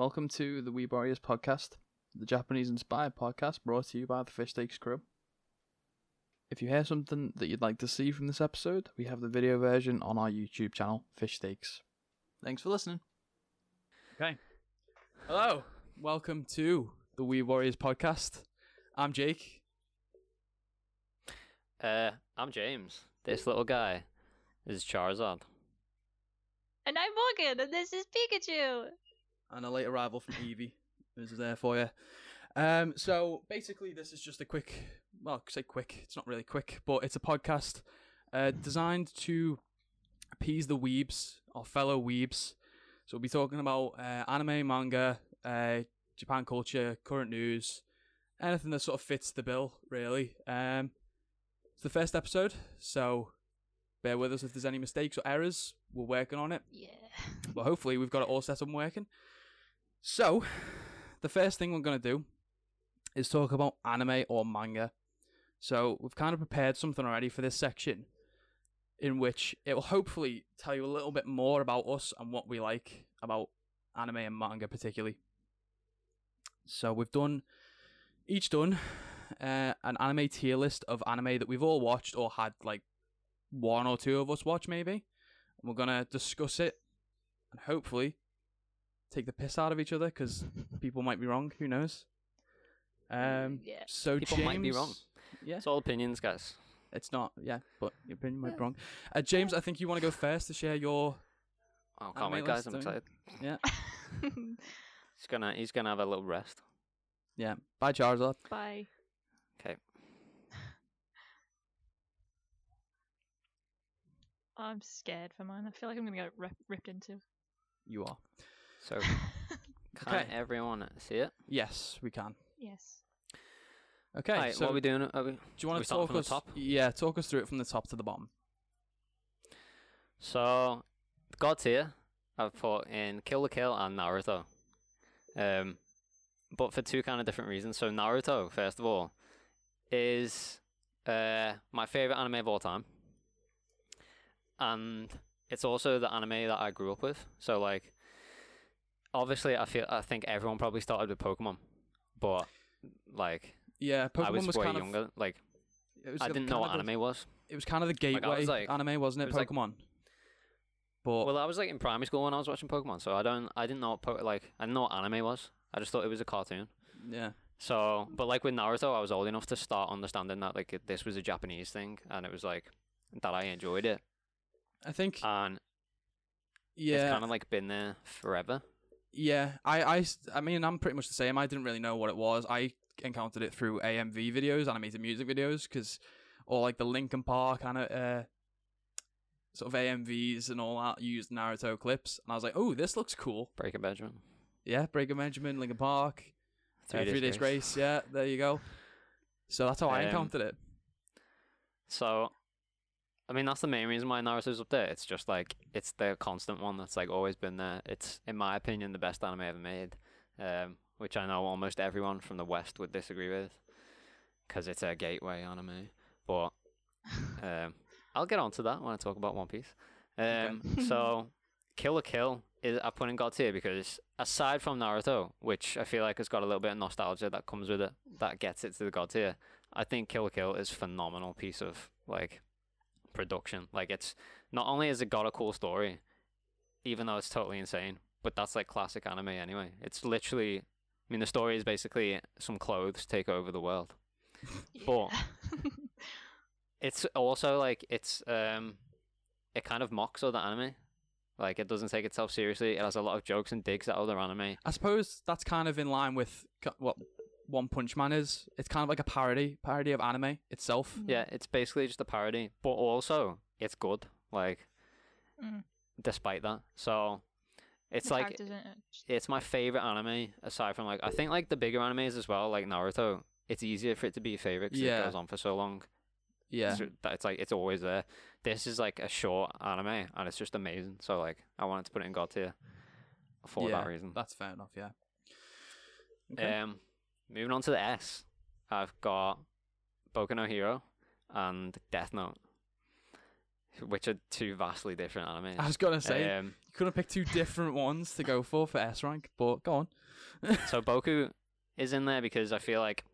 Welcome to the Weeb Warriors podcast, the Japanese inspired podcast brought to you by the Fish Steaks crew. If you hear something that you'd like to see from this episode, we have the video version on our YouTube channel, Fish Steaks. Thanks for listening. Okay. Hello. Welcome to the Weeb Warriors podcast. I'm Jake. Uh, I'm James. This little guy is Charizard. And I'm Morgan, and this is Pikachu. And a late arrival from Evie is there for you. Um, so basically, this is just a quick, well, I say quick. It's not really quick, but it's a podcast uh, designed to appease the weebs, our fellow weebs. So we'll be talking about uh, anime, manga, uh, Japan culture, current news, anything that sort of fits the bill, really. Um, it's the first episode, so bear with us if there's any mistakes or errors. We're working on it Yeah. but hopefully we've got it all set up and working. So, the first thing we're going to do is talk about anime or manga. So, we've kind of prepared something already for this section in which it will hopefully tell you a little bit more about us and what we like about anime and manga, particularly. So, we've done each done uh, an anime tier list of anime that we've all watched or had like one or two of us watch, maybe. And we're going to discuss it and hopefully take the piss out of each other because people might be wrong. Who knows? Um, Yeah. So People James, might be wrong. Yeah, It's all opinions, guys. it's not. Yeah, but your opinion might be wrong. Uh, James, I think you want to go first to share your. Oh, Anime can't wait, guys. I'm excited. Yeah, He's gonna, he's gonna have a little rest. yeah. Bye, Charizard. Bye. Okay. I'm scared for mine. I feel like I'm gonna get rip- ripped into. You are. So, can Okay. everyone see it? Yes, we can. yes. Okay. Right, so what are we doing? Are we... do you want we to start talk from the us? top? Yeah, talk us through it from the top to the bottom. So, God tier, I've put in Kill la Kill and Naruto. Um, but for two kind of different reasons. So, Naruto, first of all, is uh, my favorite anime of all time. And it's also the anime that I grew up with. So, like, obviously, I feel I think everyone probably started with Pokemon, but like, Yeah, Pokemon I was, was, way kind younger. like, of. Was I didn't know what anime was. It was kind of the Like, gateway was like- anime, wasn't it? it was like- Pokemon. but Well, I was like in primary school when I was watching Pokemon, so I don't, I didn't know what po- like I didn't know what anime was. I just thought it was a cartoon. yeah, So, but like with Naruto, I was old enough to start understanding that like this was a Japanese thing, and it was like that I enjoyed it, I think and it's yeah, kind of like been there forever. Yeah, I, I, I mean, I'm pretty much the same. I didn't really know what it was. I encountered it through AMV videos, animated music videos, because, or like the Linkin Park kind of, uh, sort of AMVs and all that used Naruto clips, and I was like, oh, this looks cool. Breaking Benjamin, Yeah, Breaker Benjamin, Linkin Park, Three uh, Days Three Days Grace. Grace. Yeah, there you go. So that's how I Um, encountered it. So, I mean that's the main reason why Naruto's up there. It's just like it's the constant one that's like always been there. It's in my opinion the best anime ever made, um, which I know almost everyone from the West would disagree with, because it's a gateway anime. But um, I'll get onto that when I talk about One Piece. Um, so, Kill la Kill is I put in God tier because aside from Naruto, which I feel like has got a little bit of nostalgia that comes with it, that gets it to the God tier. I think Kill la Kill is phenomenal piece of like production. Like it's not only has it got a cool story, even though it's totally insane, but that's like classic anime anyway. It's literally, I mean, the story is basically some clothes take over the world. But it's also like it's um, it kind of mocks other anime. Like it doesn't take itself seriously. It has a lot of jokes and digs at other anime. I suppose that's kind of in line with what One Punch Man is. It's kind of like a parody, parody of anime itself. Yeah, it's basically just a parody, but also it's good. Like, Mm. despite that, so it's The like characters in it. it's my favorite anime aside from like I think like the bigger animes as well, like Naruto. It's easier for it to be your favorite because Yeah. it goes on for so long. Yeah. So that it's like it's always there. This is like a short anime and it's just amazing. So like I wanted to put it in God tier for yeah, that reason. That's fair enough. Yeah. Okay. Um, moving on to the S, I've got Boku no Hero and Death Note. which are two vastly different animes. I was gonna say Um, you couldn't pick two different ones to go for for S rank, but go on. so Boku is in there because I feel like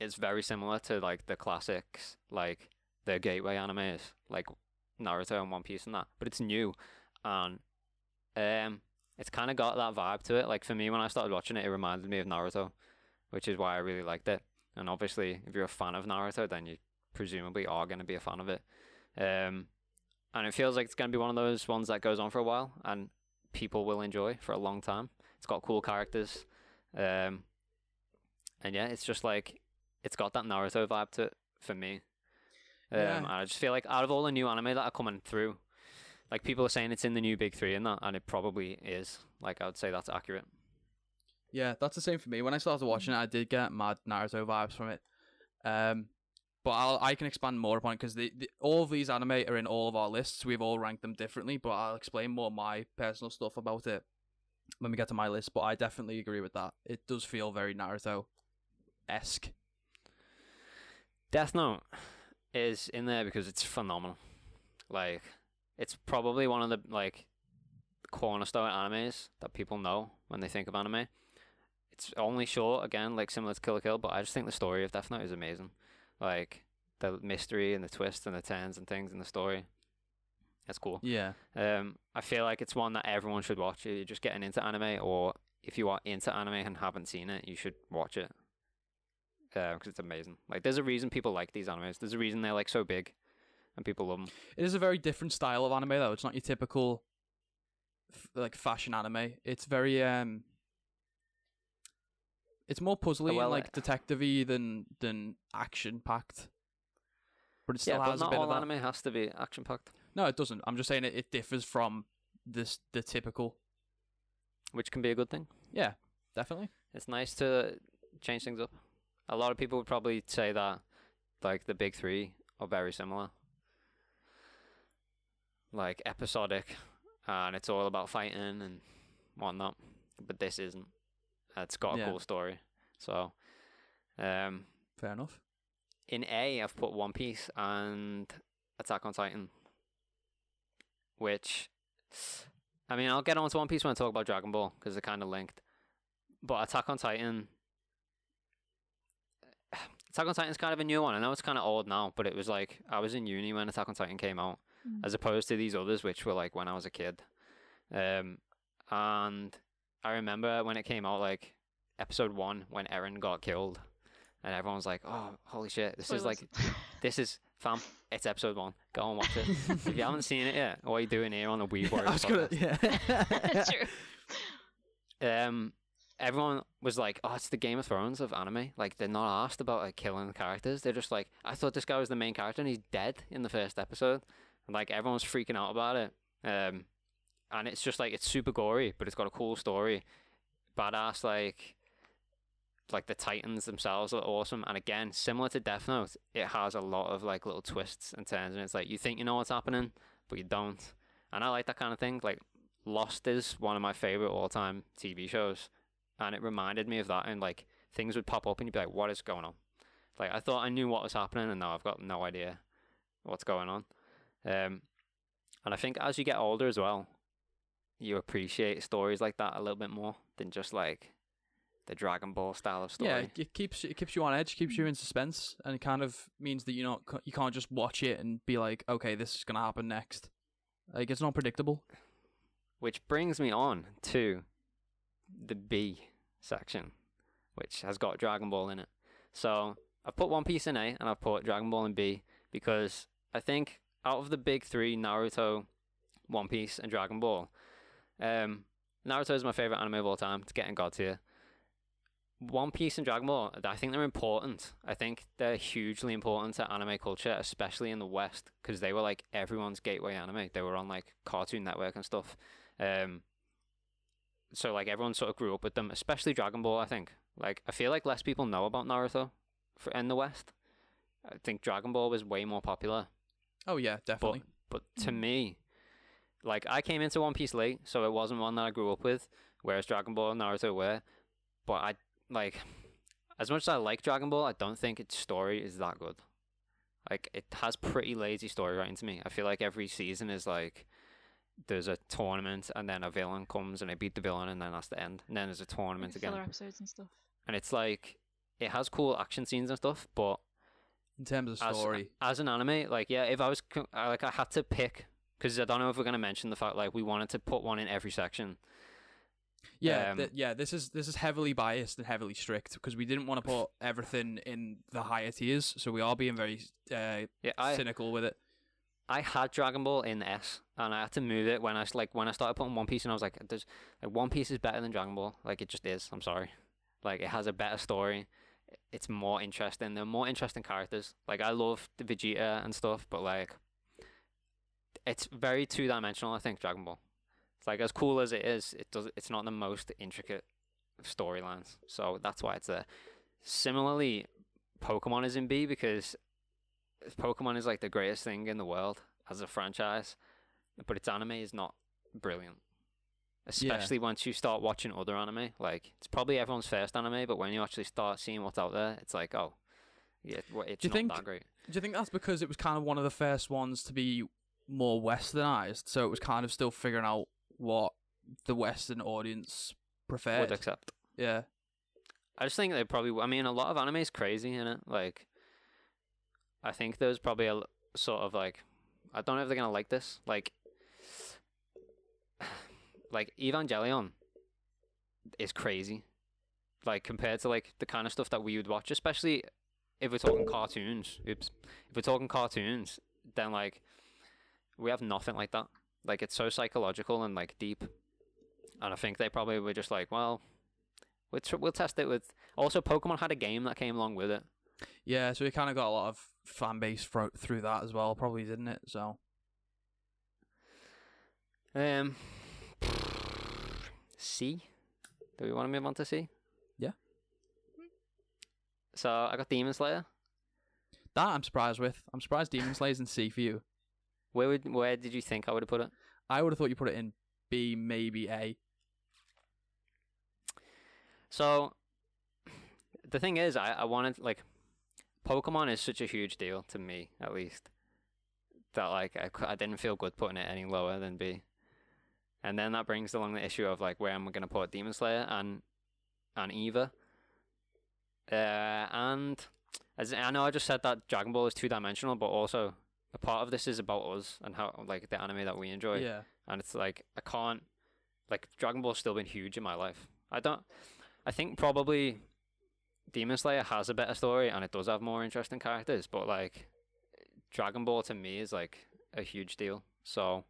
it's very similar to like the classics, like the gateway animes, like Naruto and One Piece and that. But it's new, and um, it's kind of got that vibe to it. Like for me, when I started watching it, it reminded me of Naruto, which is why I really liked it. And obviously, if you're a fan of Naruto, then you presumably are going to be a fan of it. Um, and it feels like it's going to be one of those ones that goes on for a while and people will enjoy for a long time. It's got cool characters. Um, and yeah, it's just like it's got that Naruto vibe to it for me. Um, Yeah. and I just feel like out of all the new anime that are coming through, like people are saying it's in the new big three and that, and it probably is. Like I would say that's accurate. Yeah, that's the same for me. When I started watching it, I did get mad Naruto vibes from it. Um, but I'll, I can expand more upon it because the, the, all of these anime are in all of our lists. We've all ranked them differently, but I'll explain more my personal stuff about it when we get to my list. But I definitely agree with that. It does feel very Naruto esque. Death Note is in there because it's phenomenal. Like, it's probably one of the like cornerstone animes that people know when they think of anime. It's only short, again, like similar to Kill Kill, but I just think the story of Death Note is amazing. Like the mystery and the twists and the turns and things in the story. That's cool. Yeah, Um, I feel like it's one that everyone should watch. If you're just getting into anime, or if you are into anime and haven't seen it, you should watch it. Because it's amazing. Like, there's a reason people like these animes. There's a reason they're like so big, and people love them. it is a very different style of anime though. It's not your typical f- like fashion anime. It's very um. It's more puzzly well, and like uh, detective-y than than action packed. But it still yeah, has but a not bit all anime has to be action packed, No, it doesn't. I'm just saying it, it differs from this the typical. which can be a good thing. Yeah, definitely. It's nice to change things up. A lot of people would probably say that, like the big three are very similar, like episodic, and it's all about fighting and whatnot. But this isn't. It's got a Yeah. cool story. So, um, Fair enough. in A, I've put One Piece and Attack on Titan, which, I mean, I'll get on to One Piece when I talk about Dragon Ball because they're kind of linked. But Attack on Titan, Attack on Titan is kind of a new one. I know it's kind of old now, but it was like I was in uni when Attack on Titan came out, Mm. as opposed to these others, which were like when I was a kid. Um, and I remember when it came out, like episode one, when Eren got killed, and everyone was like, "Oh, holy shit! This is like this is fam. It's episode one. Go and watch it. if you haven't seen it yet, what are you doing here on the Weeb I was gonna. Yeah. That's true. Um, everyone was like, "Oh, it's the Game of Thrones of anime." Like they're not asked about like killing the characters. They're just like, "I thought this guy was the main character and he's dead in the first episode." And like everyone's freaking out about it. Um, and it's just like it's super gory, but it's got a cool story. Badass like. Like the Titans themselves are awesome, and again, similar to Death Note, it has a lot of like little twists and turns, and it's like you think you know what's happening, but you don't. And I like that kind of thing. Like Lost is one of my favorite all-time TV shows, and it reminded me of that. And like things would pop up, and you'd be like, "What is going on?" Like I thought I knew what was happening, and now I've got no idea what's going on. Um, and I think as you get older as well, you appreciate stories like that a little bit more than just like the Dragon Ball style of story. Yeah, it- keeps it keeps you on edge, keeps you in suspense, and it kind of means that you not you can't just watch it and be like, okay, this is gonna happen next. Like it's not predictable. Which brings me on to the B section, which has got Dragon Ball in it. So I've put One Piece in A and I've put Dragon Ball in B because I think out of the big three, Naruto, One Piece, and Dragon Ball, um, Naruto is my favorite anime of all time. It's getting god tier. One Piece and Dragon Ball, I think they're important. I think they're hugely important to anime culture, especially in the West, because they were like everyone's gateway anime. They were on like Cartoon Network and stuff. Um, so like everyone sort of grew up with them, especially Dragon Ball. I think like I feel like less people know about Naruto for, in the West. I think Dragon Ball was way more popular, Oh yeah, definitely. but to Mm. me, like I came into One Piece late, so it wasn't one that I grew up with. Whereas Dragon Ball and Naruto were, but I like as much as I like Dragon Ball, I don't think its story is that good. Like it has pretty lazy story writing to me. I feel like every season is like there's a tournament and then a villain comes and they beat the villain and then that's the end. And then there's a tournament Filler again. episodes and stuff. And it's like it has cool action scenes and stuff, but In terms of story, as an anime, like yeah, if I was like I had to pick because I don't know if we're gonna mention the fact like we wanted to put one in every section. yeah, um, th- yeah. This is this is heavily biased and heavily strict because we didn't want to put everything in the higher tiers, so we are being very uh, Yeah, I cynical with it. I had Dragon Ball in S, and I had to move it when I like when I started putting One Piece, and I was like, "There's like One Piece is better than Dragon Ball. Like it just is. I'm sorry. Like it has a better story. It's more interesting. There are more interesting characters. Like I love the Vegeta and stuff, but like it's very two dimensional. I think Dragon Ball. It's like as cool as it is, it does. It's not the most intricate storylines, so that's why it's there. Similarly, Pokemon is in B because Pokemon is like the greatest thing in the world as a franchise, but its anime is not brilliant. Especially once you start watching other anime, like it's probably everyone's first anime, but when you actually start seeing what's out there, it's like, oh, yeah, it's you not think- that great. Do you think that's because it was kind of one of the first ones to be more westernized, so it was kind of still figuring out what the Western audience preferred? Would accept. yeah, I just think they probably. I mean, a lot of anime is crazy in it. Like, I think there's probably a sort of like, I don't know if they're gonna like this. Like, like Evangelion is crazy. Like compared to like the kind of stuff that we would watch, especially if we're talking cartoons. Oops, if we're talking cartoons, then like we have nothing like that. Like it's so psychological and like deep. And I think they probably were just like, well, We'll, tr- we'll test it with. Also, Pokemon had a game that came along with it. yeah. So we kind of got a lot of fan base fro- through that as well, probably, didn't it? So Um, C. Do we want to move on to C? Yeah. So I got Demon Slayer. that I'm surprised with. I'm surprised Demon Slayer's in C for you. Where would where did you think I would have put it? I would have thought you put it in B, maybe A. So the thing is, I I wanted like Pokemon is such a huge deal to me, at least. That like I, I didn't feel good putting it any lower than B. And then that brings along the issue of like where am I gonna put Demon Slayer and and Eva. Uh, and as I know, I just said that Dragon Ball is two dimensional, but also a part of this is about us and how like the anime that we enjoy Yeah, and it's like I can't like Dragon Ball's still been huge in my life. I don't I think probably Demon Slayer has a better story and it does have more interesting characters, but like Dragon Ball to me is like a huge deal. So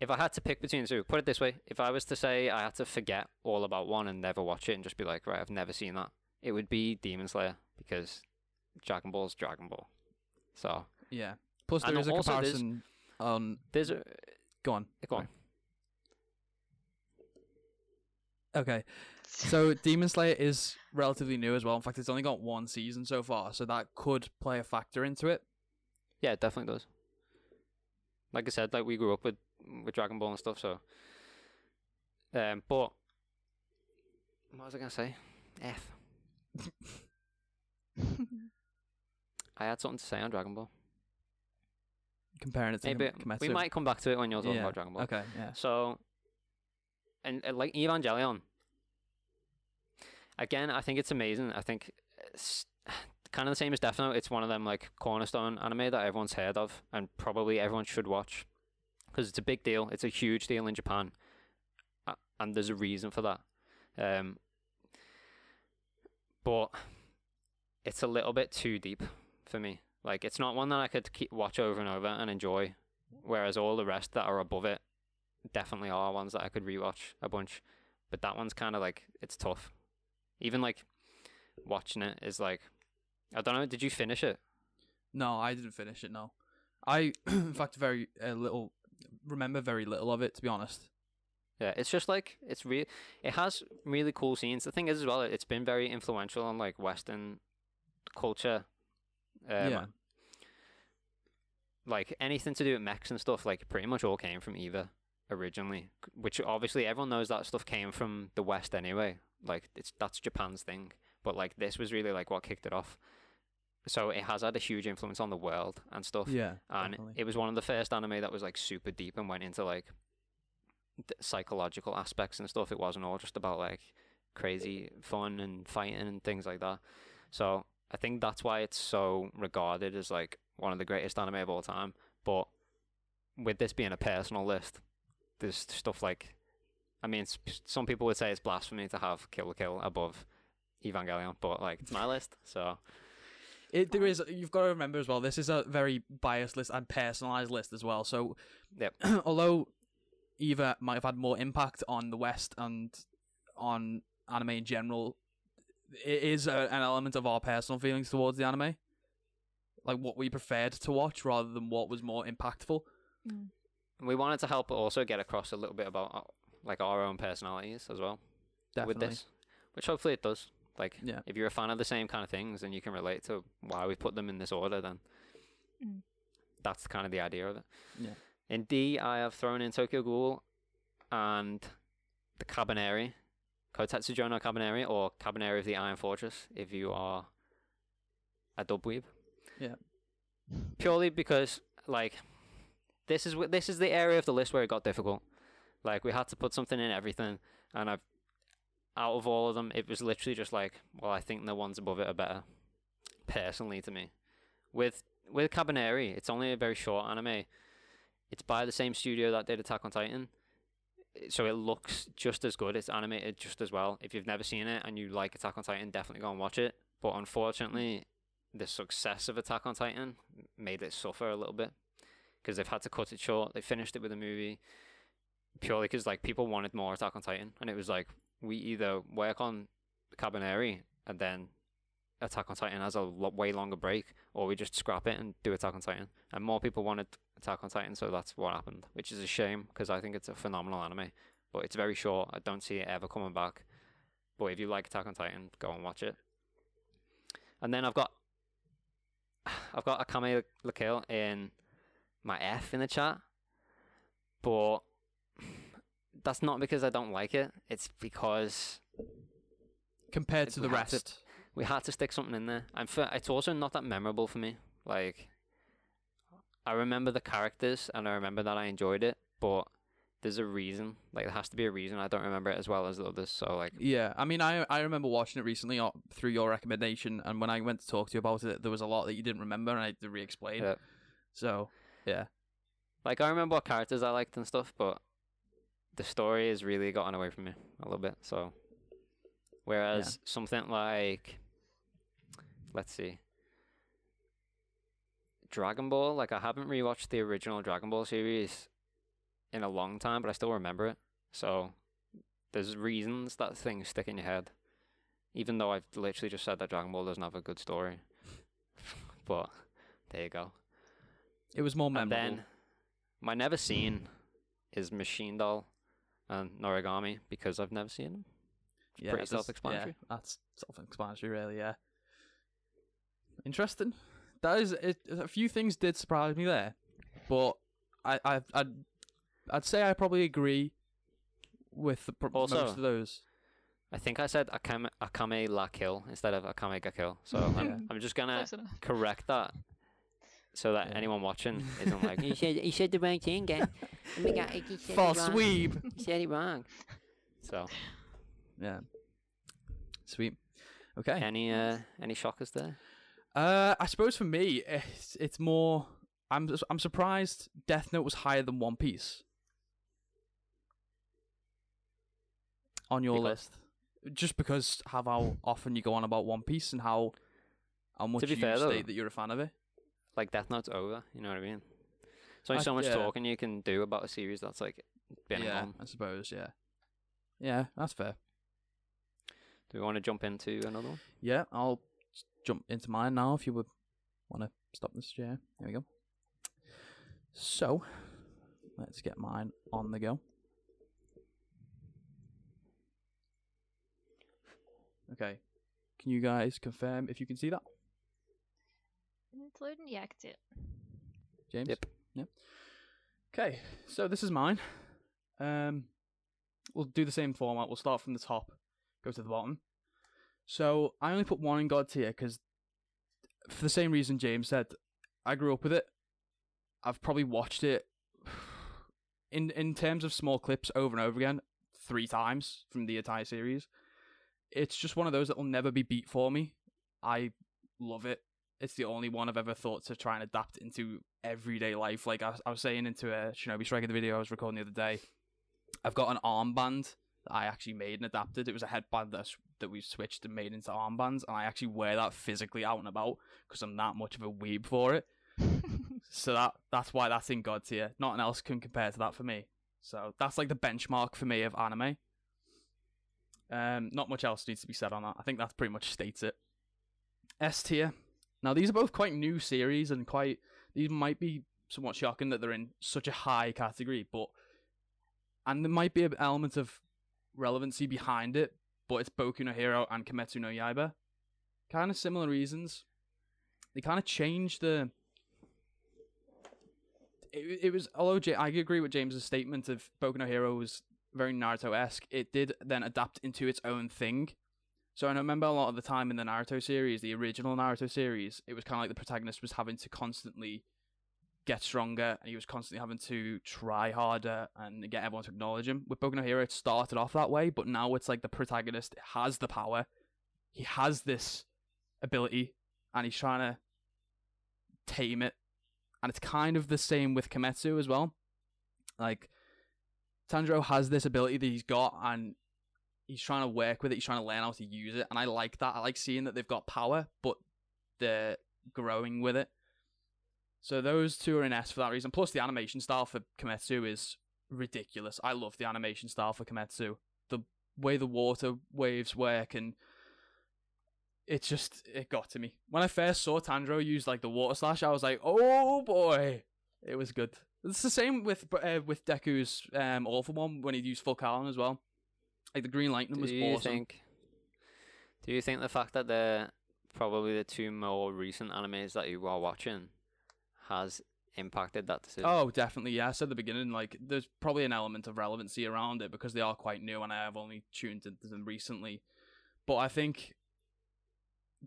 if I had to pick between the two, put it this way, if I was to say I had to forget all about one and never watch it and just be like, right, I've never seen that, it would be Demon Slayer because Dragon Ball's Dragon Ball. So yeah. plus Plus, And there is a also there's- comparison on. there's a Go on. go on. Okay. So Demon Slayer is relatively new as well. In fact, it's only got one season so far, so that could play a factor into it. Yeah, it definitely does. Like I said, like we grew up with with Dragon Ball and stuff, so. Um, but what was I gonna say? F. I had something to say on Dragon Ball. Comparing it to Maybe Kimetsu. we might come back to it when you're talking Yeah, about Dragon Ball. Okay, yeah. So, and uh, like Evangelion, again, I think it's amazing. I think it's kind of the same as Death Note. It's one of them like cornerstone anime that everyone's heard of, and probably everyone should watch because it's a big deal. It's a huge deal in Japan, uh, and there's a reason for that. Um, but it's a little bit too deep for me. Like it's not one that I could keep watch over and over and enjoy. Whereas all the rest that are above it definitely are ones that I could rewatch a bunch. But that one's kind of like it's tough. Even like watching it is like I don't know. Did you finish it? No, I didn't finish it. No, I in fact very uh, little remember very little of it to be honest. Yeah, it's just like it's real. It has really cool scenes. The thing is as well, it's been very influential on like Western culture. Um, yeah, like anything to do with mechs and stuff, like pretty much all came from Eva originally, which obviously everyone knows that stuff came from the West anyway. Like it's that's Japan's thing, but like this was really like what kicked it off. so it has had a huge influence on the world and stuff. Yeah, and definitely. it was one of the first anime that was like super deep and went into like psychological aspects and stuff. It wasn't all just about like crazy fun and fighting and things like that. So I think that's why it's so regarded as like one of the greatest anime of all time. But with this being a personal list, there's stuff like, I mean, some people would say it's blasphemy to have Kill Kill above Evangelion, but like it's my list, so It, there is. You've got to remember as well. This is a very biased list and personalized list as well. So, Yep. although Eva might have had more impact on the West and on anime in general, is a, an element of our personal feelings towards the anime, like what we preferred to watch rather than what was more impactful. Mm. we wanted to help also get across a little bit about uh, like our own personalities as well. Definitely. with this, which hopefully it does. Like, Yeah. if you're a fan of the same kind of things and you can relate to why we put them in this order, then Mm. that's kind of the idea of it. Yeah. In D, I have thrown in Tokyo Ghoul and the Kabaneri, Kotetsu no Kabaneri, or Kabaneri of the Iron Fortress, if you are a dubweeb. Yeah. Purely because, like, this is this is the area of the list where it got difficult. Like, we had to put something in everything, and I've out of all of them, it was literally just like, well, I think the ones above it are better, personally to me. With with Kabaneri, it's only a very short anime. It's by the same studio that did Attack on Titan, so it looks just as good. It's animated just as well. If you've never seen it and you like Attack on Titan, definitely go and watch it. But unfortunately, the success of Attack on Titan made it suffer a little bit because they've had to cut it short. They finished it with a movie purely because like people wanted more Attack on Titan, and it was like we either work on Kabaneri and then Attack on Titan has a lo- way longer break, or we just scrap it and do Attack on Titan. And more people wanted Attack on Titan, so that's what happened, which is a shame because I think it's a phenomenal anime, but it's very short. I don't see it ever coming back. But if you like Attack on Titan, go and watch it. And then I've got I've got Akame la Kill in my F in the chat, but that's not because I don't like it. It's because Compared to the had to- rest, we had to stick something in there. And for, it's also not that memorable for me. Like, I remember the characters and I remember that I enjoyed it, but there's a reason. Like, there has to be a reason. I don't remember it as well as the others. So, like, yeah. I mean, I I remember watching it recently uh, through your recommendation, and when I went to talk to you about it, there was a lot that you didn't remember, and I had to re-explain. Yeah. So, yeah. like I remember what characters I liked and stuff, but the story has really gotten away from me a little bit. So, whereas something like, let's see, Dragon Ball, like I haven't rewatched the original Dragon Ball series in a long time, but I still remember it. So, there's reasons that things stick in your head, even though I've literally just said that Dragon Ball doesn't have a good story. but there you go. It was more And memorable. then my never seen is Machine Doll and Noragami because I've never seen them. yeah, pretty self-explanatory. Yeah, that's self-explanatory, really. Yeah. Interesting. That is it. A few things did surprise me there, but I I I'd, I'd say I probably agree with the pro- most Also- of those. I think I said Akame, Akame La Kill instead of Akame Ga Kill. So I'm, I'm just gonna Close enough. correct that so that Yeah. anyone watching isn't like You said you said the right thing, guy. Oh my God, you said it False wrong. weeb. You said it wrong. so. Yeah. Sweet. Okay. Any uh any shockers there? Uh, I suppose for me, it's, it's more. I'm I'm surprised Death Note was higher than One Piece on your Because? list, just because of how often you go on about One Piece and how how much be you fair, though- state that you're a fan of it. Like Death Note's over. You know what I mean? There's only I- so much yeah. talking you can do about a series that's like been yeah, on. I suppose. Yeah, yeah, that's fair. Do we want to jump into another one? Yeah, I'll s- jump into mine now if you would want to stop this share. There we go. So, let's get mine on the go. Okay. Can you guys confirm if you can see that, It's loading. Yeah, I can it. James? Yep. Yep. Okay, so this is mine. Um, we'll do the same format. We'll start from the top, go to the bottom. So I only put one in God tier because for the same reason James said, I grew up with it. I've probably watched it in in terms of small clips over and over again three times from the entire series. It's just one of those that will never be beat for me. I love it. It's the only one I've ever thought to try and adapt into everyday life. Like I, I was saying into a Shinobi Striker the video I was recording the other day, I've got an armband that I actually made and adapted. It was a headband that, that we've switched and made into armbands, and I actually wear that physically out and about because I'm that much of a weeb for it. So that that's why that's in God tier. Nothing else can compare to that for me. So that's like the benchmark for me of anime. Um, not much else needs to be said on that. I think that pretty much states it. S tier. Now these are both quite new series and quite. These might be somewhat shocking that they're in such a high category, but and there might be an element of relevancy behind it. But it's Boku no Hero and Kimetsu no Yaiba. Kind of similar reasons. They kind of changed the it, it was although J- I agree with James's statement of Boku no Hero was very Naruto esque. It did then adapt into its own thing. So I remember a lot of the time in the Naruto series, the original Naruto series, it was kind of like the protagonist was having to constantly get stronger, and he was constantly having to try harder and get everyone to acknowledge him. With Boku no Hero, it started off that way, but now it's like the protagonist has the power, he has this ability, and he's trying to tame it and it's kind of the same with Kimetsu as well. Like Tanjiro has this ability that he's got, and he's trying to work with it. He's trying to learn how to use it, and I like that. I like seeing that they've got power, but they're growing with it. So those two are in S for that reason. Plus, the animation style for Kimetsu is ridiculous. I love the animation style for Kimetsu. The way the water waves work and it just it got to me. When I first saw Tanjiro use like the water slash, I was like, "Oh boy, it was good." It's the same with uh, with Deku's um awful one when he used full Cowling as well. Like the Green Lightning Do was you awesome. think? Do you think the fact that they're probably the two more recent animes that you are watching has impacted that decision? Oh, definitely. Yeah, I said at the beginning, like there's probably an element of relevancy around it because they are quite new, and I have only tuned into them recently. But I think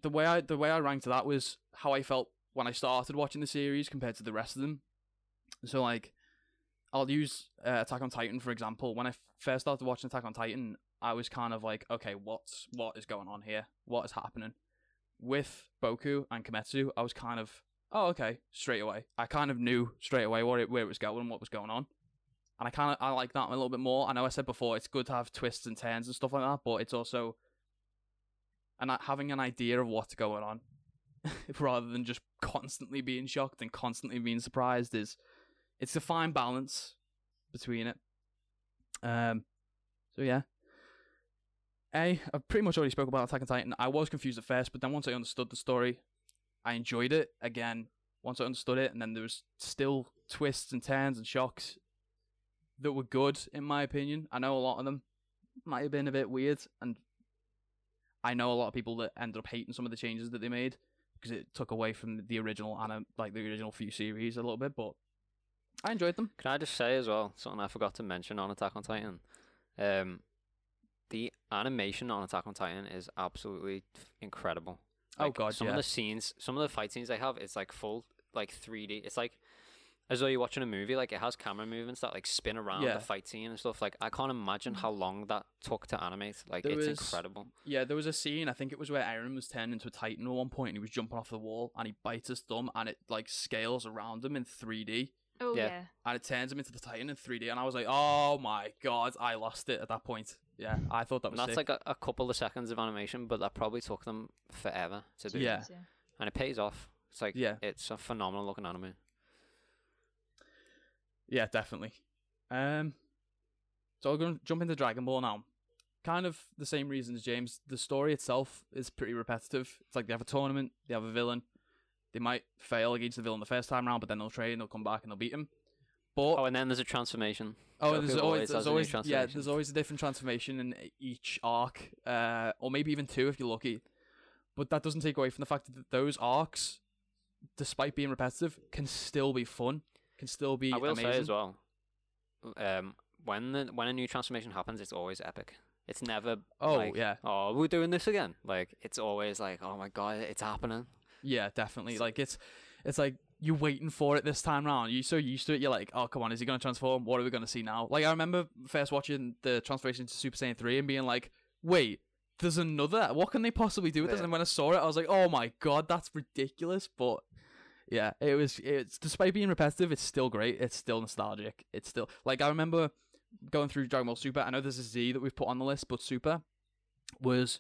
the way I the way I ranked that was how I felt when I started watching the series compared to the rest of them. So like, I'll use uh, Attack on Titan for example. When I first started watching Attack on Titan, I was kind of like, okay, what's what is going on here? What is happening? With Boku and Kimetsu, I was kind of oh okay straight away. I kind of knew straight away what it, where it was going, and what was going on, and I kind of I like that a little bit more. I know I said before it's good to have twists and turns and stuff like that, but it's also and having an idea of what's going on rather than just constantly being shocked and constantly being surprised is it's a fine balance between it. Um, so yeah. A, I've pretty much already spoke about Attack on Titan. I was confused at first, but then once I understood the story, I enjoyed it. Again, once I understood it, and then there was still twists and turns and shocks that were good, in my opinion. I know a lot of them might have been a bit weird, and I know a lot of people that ended up hating some of the changes that they made because it took away from the original anim- like the original few series a little bit, but I enjoyed them. Can I just say as well something I forgot to mention on Attack on Titan? Um, the animation on Attack on Titan is absolutely incredible. Oh, Like, God, some yeah. of the scenes, some of the fight scenes they have, it's like full like 3D. It's like as though you're watching a movie. Like it has camera movements that like spin around Yeah. the fight scene and stuff. Like I can't imagine how long that took to animate. Like There it's was- incredible. Yeah, there was a scene, I think it was where Eren was turned into a Titan at one point and he was jumping off the wall and he bites his thumb and it like scales around him in 3D Oh Yeah. yeah. and it turns him into the Titan in 3D and I was like, oh my god, I lost it at that point. Yeah, I thought that And was that's sick. like a, a couple of seconds of animation, but that probably took them forever to do. Yeah. Yeah. And it pays off. It's like Yeah. it's a phenomenal looking anime. Yeah, definitely. Um, so I'm going to jump into Dragon Ball now. Kind of the same reasons, James. The story itself is pretty repetitive. It's like they have a tournament, they have a villain. They might fail against the villain the first time round, but then they'll train, they'll come back, and they'll beat him. But Oh, and then there's a transformation. Oh, there's always, there's a always yeah, there's always a different transformation in each arc, uh, or maybe even two if you're lucky. But that doesn't take away from the fact that those arcs, despite being repetitive, can still be fun, can still be I will amazing. say as well, um, when the, when a new transformation happens, it's always epic. It's never Oh like, yeah, oh we're doing this again. Like it's always like oh my god, it's happening. Yeah, definitely. Like it's it's like you're waiting for it this time round. You're so used to it. You're like, oh come on, is he gonna transform? What are we gonna see now? Like I remember first watching the transformation to Super Saiyan three and being like, wait, there's another. What can they possibly do with this? And when I saw it, I was like, oh my god, that's ridiculous. But yeah, it was. It's despite being repetitive, it's still great. It's still nostalgic. It's still like I remember going through Dragon Ball Super. I know there's a Z that we've put on the list, but Super was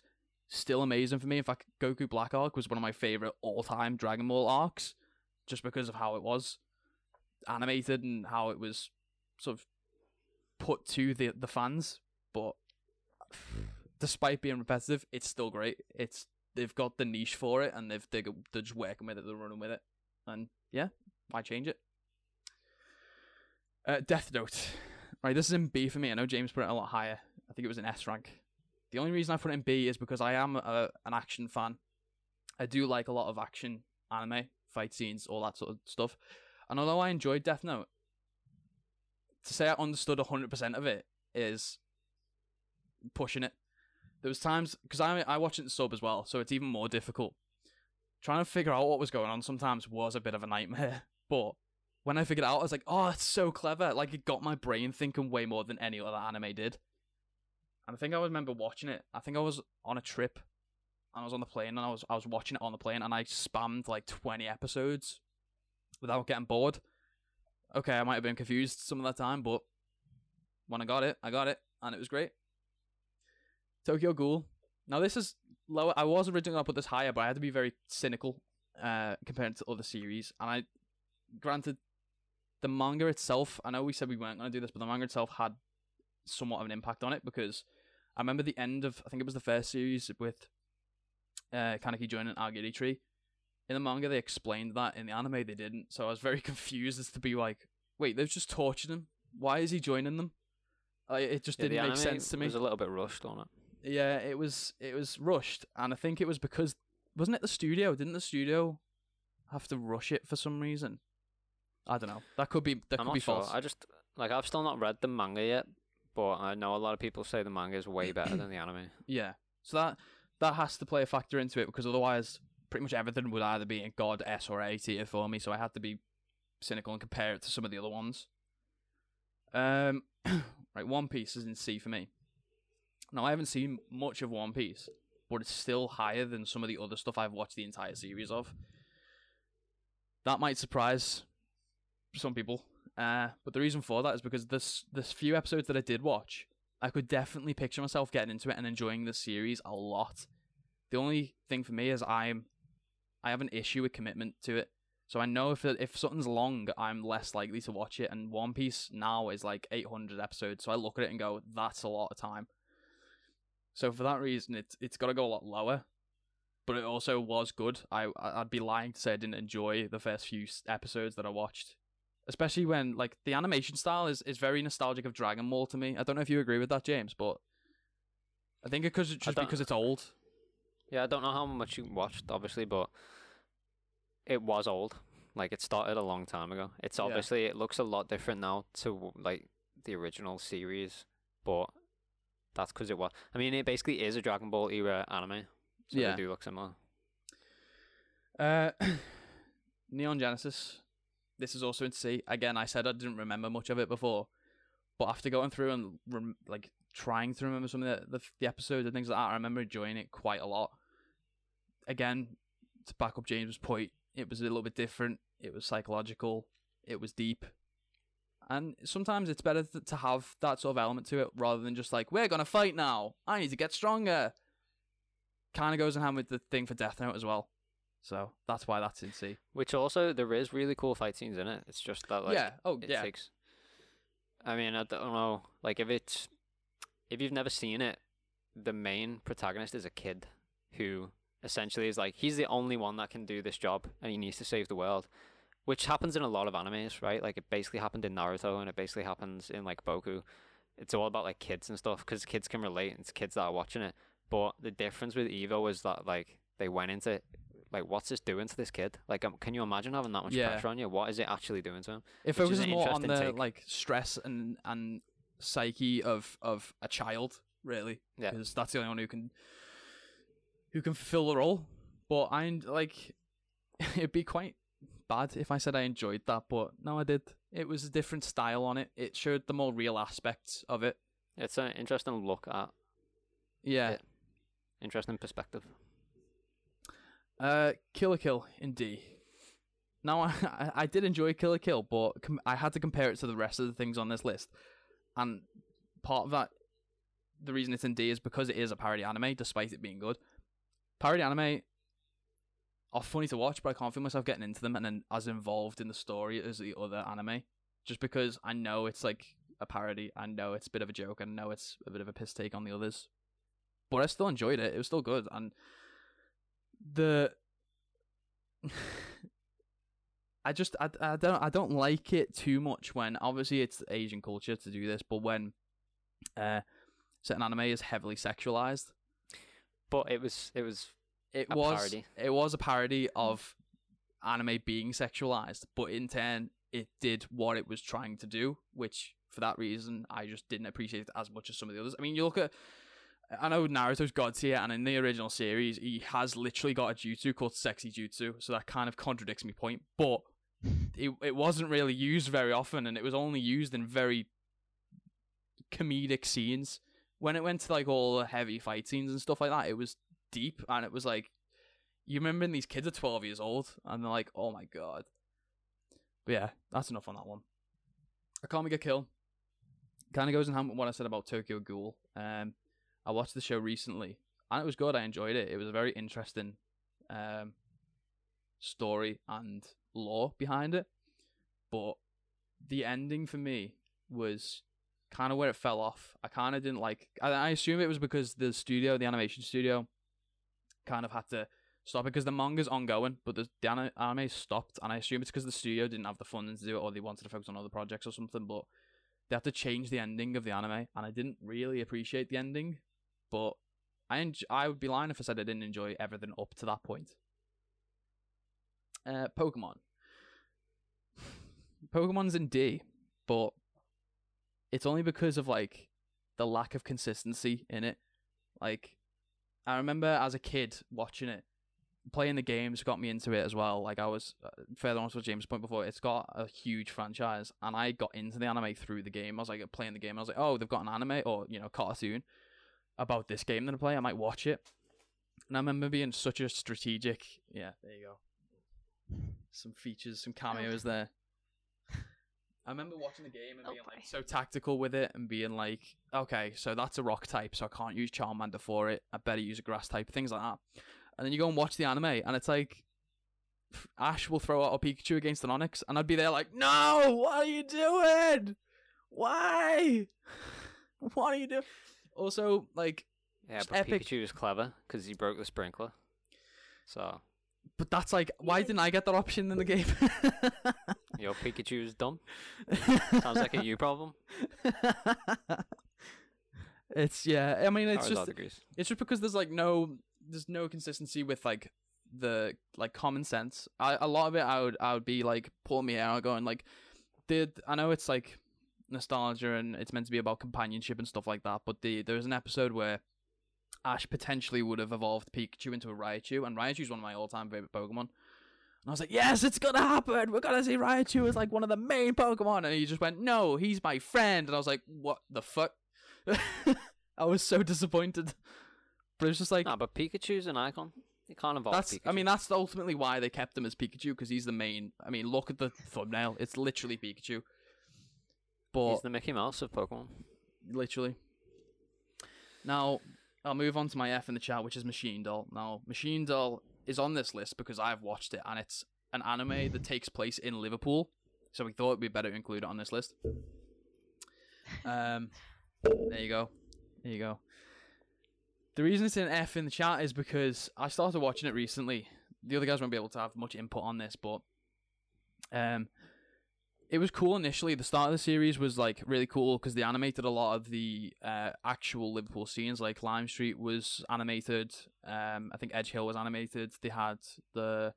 still amazing for me. In fact, Goku Black Arc was one of my favorite all-time Dragon Ball arcs, just because of how it was animated and how it was sort of put to the the fans. But despite being repetitive, it's still great. It's they've got the niche for it, and they've they're, they're just working with it, they're running with it, and yeah, why change it? Uh, Death Note, right? This is in B for me. I know James put it a lot higher. I think it was an S rank. The only reason I put it in B is because I am a, an action fan. I do like a lot of action anime, fight scenes, all that sort of stuff. And although I enjoyed Death Note, to say I understood 100% of it is pushing it. There was times because I I watch it in sub as well, so it's even more difficult. Trying to figure out what was going on sometimes was a bit of a nightmare. But when I figured it out, I was like, "Oh, it's so clever!" Like it got my brain thinking way more than any other anime did. And I think I remember watching it. I think I was on a trip, and I was on the plane, and I was I was watching it on the plane, and I spammed like twenty episodes without getting bored. Okay, I might have been confused some of that time, but when I got it, I got it, and it was great. Tokyo Ghoul. Now this is lower. I was originally gonna put this higher, but I had to be very cynical uh, compared to other series. And I, granted, the manga itself. I know we said we weren't gonna do this, but the manga itself had somewhat of an impact on it because I remember the end of I think it was the first series with uh, Kaneki joining Aogiri Tree. In the manga, they explained that. In the anime, they didn't. So I was very confused as to be like, wait, they've just tortured him. Why is he joining them? Like, it just Yeah, didn't make sense to me. It was a little bit rushed on it. Yeah, it was it was rushed, and I think it was because wasn't it the studio? Didn't the studio have to rush it for some reason? I don't know. That could be that I'm could be sure. false. I just like I've still not read the manga yet, but I know a lot of people say the manga is way better than the anime. Yeah, so that that has to play a factor into it because otherwise, pretty much everything would either be a God S or A tier for me. So I had to be cynical and compare it to some of the other ones. Um, right, One Piece is in C for me. Now I haven't seen much of One Piece, but it's still higher than some of the other stuff I've watched the entire series of. That might surprise some people, uh, but the reason for that is because this this few episodes that I did watch, I could definitely picture myself getting into it and enjoying the series a lot. The only thing for me is I'm I have an issue with commitment to it. So I know if if something's long, I'm less likely to watch it. And One Piece now is like 800 episodes, so I look at it and go, "That's a lot of time." So for that reason, it's it's got to go a lot lower. But it also was good. I I'd be lying to say I didn't enjoy the first few episodes that I watched, especially when like the animation style is is very nostalgic of Dragon Ball to me. I don't know if you agree with that, James, but I think it's 'cause- just don't- because it's old. Yeah, I don't know how much you watched, obviously, but it was old. Like it started a long time ago. It's Yeah. obviously it looks a lot different now to like the original series, but that's because it was. I mean, it basically is a Dragon Ball era anime, so Yeah. they do look similar. Uh, Neon Genesis. This is also in C. Again, I said I didn't remember much of it before, but after going through and rem- like trying to remember some of the, the the episodes and things like that, I remember enjoying it quite a lot. Again, to back up James's point, it was a little bit different. It was psychological. It was deep. And sometimes it's better th- to have that sort of element to it rather than just like, we're going to fight now. I need to get stronger. Kind of goes in hand with the thing for Death Note as well. So that's why that's in C. Which also there is really cool fight scenes in it. It's just that like yeah. Oh, it yeah. takes. I mean, I don't know. Like if it's if you've never seen it, the main protagonist is a kid who essentially is like he's the only one that can do this job and he needs to save the world. Which happens in a lot of animes, right? Like it basically happened in Naruto and it basically happens in like Boku. It's all about like kids and stuff because kids can relate. And it's kids that are watching it. But the difference with Eva is that like they went into like what's this doing to this kid? Like, um, can you imagine having that much Yeah. pressure on you? What is it actually doing to him? If it focuses more on the take. like stress and and psyche of of a child, really. Yeah. Because that's the only one who can who can fulfill the role. But I like it'd be quite bad if I said I enjoyed that, but no, I did. It was a different style on it. It showed the more real aspects of it. It's an interesting look at, Yeah. Yeah. interesting perspective. Uh, Kill la Kill in D. Now I, I did enjoy Kill la Kill, but com- I had to compare it to the rest of the things on this list, and part of that, the reason it's in D is because it is a parody anime, despite it being good. Parody anime are funny to watch, but I can't feel myself getting into them and then as involved in the story as the other anime, just because I know it's like a parody, I know it's a bit of a joke, I know it's a bit of a piss take on the others, but I still enjoyed it. It was still good, and the I just I, I don't I don't like it too much when obviously it's Asian culture to do this, but when uh certain anime is heavily sexualized, But it was it was it was parody. it was a parody of anime being sexualized, but in turn it did what it was trying to do, which for that reason I just didn't appreciate it as much as some of the others. I mean, you look at I know Naruto's God tier, and in the original series, he has literally got a jutsu called Sexy Jutsu, so that kind of contradicts my point. But it it wasn't really used very often, and it was only used in very comedic scenes. When it went to like all the heavy fight scenes and stuff like that, it was deep, and it was like you remember when these kids are twelve years old, and they're like, "Oh my god." But yeah, that's enough on that one. Akame ga Kill kind of goes in hand with what I said about Tokyo Ghoul. Um, I watched the show recently, and it was good. I enjoyed it. It was a very interesting um, story and lore behind it. But the ending for me was kind of where it fell off. I kind of didn't like. I, I assume it was because the studio, the animation studio, kind of had to stop it because the manga's ongoing, but the, the ani- anime stopped, and I assume it's because the studio didn't have the funding to do it, or they wanted to focus on other projects or something. But they had to change the ending of the anime, and I didn't really appreciate the ending. But I enj- I would be lying if I said I didn't enjoy everything up to that point. Uh, Pokemon. Pokemon's in D, but it's only because of like the lack of consistency in it. Like, I remember as a kid watching it, playing the games got me into it as well. Like I was uh, further on to James' point before. It's got a huge franchise, and I got into the anime through the game. I was like playing the game. I was like, oh, they've got an anime or you know cartoon about this game that I play. I might watch it. And I remember being such a strategic. Yeah, there you go. Some features, some cameos there. I remember watching the game and being like so tactical with it and being like, okay, so that's a rock type, so I can't use Charmander for it. I better use a grass type, things like that. And then you go and watch the anime, and it's like Ash will throw out a Pikachu against an Onix, and I'd be there like, no, what are you doing? Why? What are you doing? Also, like, yeah, but epic. Pikachu was clever because he broke the sprinkler. So but that's like, why didn't I get that option in the game? your Pikachu is dumb. Sounds like a you problem. it's yeah. I mean, it's just it's just because there's like no there's no consistency with like the like common sense. I a lot of it I would I would be like pulling me out going like did I know it's like nostalgia and it's meant to be about companionship and stuff like that, but the there's an episode where Ash potentially would have evolved Pikachu into a Raichu, and Raichu's one of my all-time favorite Pokemon. And I was like, "Yes, it's gonna happen. We're gonna see Raichu as like one of the main Pokemon." And he just went, "No, he's my friend." And I was like, "What the fuck?" I was so disappointed. But it was just like No, but Pikachu's an icon. It can't evolve that's. Pikachu. I mean, that's ultimately why they kept him as Pikachu because he's the main. I mean, look at the thumbnail; it's literally Pikachu. But he's the Mickey Mouse of Pokemon. literally. Now, I'll move on to my F in the chat, which is Machine Doll. Now, Machine Doll is on this list because I've watched it, and it's an anime that takes place in Liverpool, so we thought it'd be better to include it on this list. Um, there you go, there you go. The reason it's an F in the chat is because I started watching it recently. The other guys won't be able to have much input on this, but um, it was cool initially. The start of the series was like really cool because they animated a lot of the uh, actual Liverpool scenes. Like Lime Street was animated. Um, I think Edge Hill was animated. They had the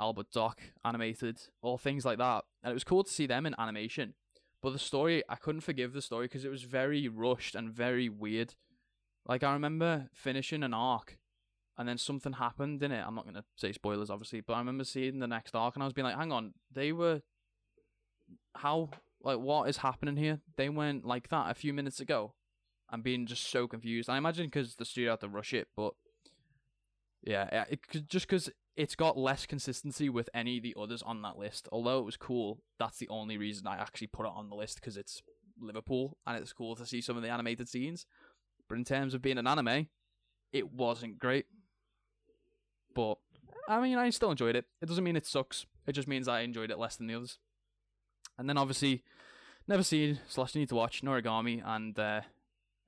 Albert Dock animated, all things like that, and it was cool to see them in animation. But the story, I couldn't forgive the story because it was very rushed and very weird. Like I remember finishing an arc, and then something happened in it. I'm not gonna say spoilers, obviously, but I remember seeing the next arc, and I was being like, "Hang on, they were how like what is happening here? They went like that a few minutes ago." I'm being just so confused. I imagine because the studio had to rush it, but yeah, it, just because it's got less consistency with any of the others on that list. Although it was cool, that's the only reason I actually put it on the list because it's Liverpool and it's cool to see some of the animated scenes. But in terms of being an anime, it wasn't great. But I mean, I still enjoyed it. It doesn't mean it sucks. It just means I enjoyed it less than the others. And then obviously, never seen slash need to watch Noragami and uh,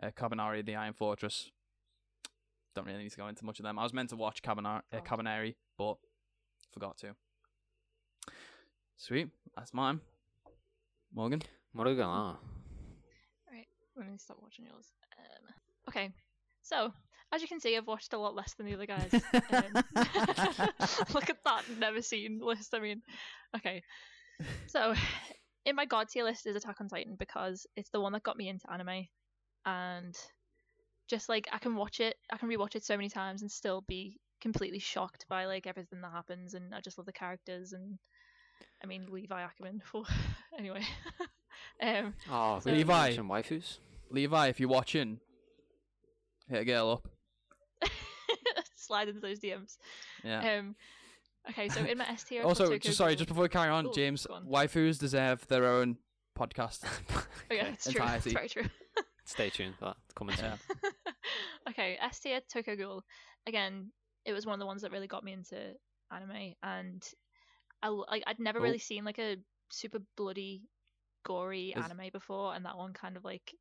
uh, Kabaneri, the Iron Fortress. Don't really need to go into much of them. I was meant to watch Cabanar- uh, Oh. Kabaneri, but forgot to. Sweet, that's mine. Morgan. What are we going on? Let me stop watching yours. Um, okay, so as you can see, I've watched a lot less than the other guys. Um, look at that never seen list. I mean, okay. So, in my god tier list is Attack on Titan because it's the one that got me into anime, and just like I can watch it, I can rewatch it so many times and still be completely shocked by like everything that happens, and I just love the characters and. I mean Levi Ackerman for anyway. um, Oh, So- Levi. mentioned waifus. Levi, if you're watching, hit a girl up. slide into those DMs. Yeah. Um, okay, so in my S tier. I've also, Tokyo just sorry, just before we carry on, Oh, James, go on. waifus deserve their own podcast. Oh, yeah, it's true. entirety. It's very true. Stay tuned for that. Coming soon. Yeah. okay, S tier Tokyo Ghoul. Again, it was one of the ones that really got me into anime, and I l- like I'd never Oh. really seen like a super bloody, gory Is- anime before, and that one kind of like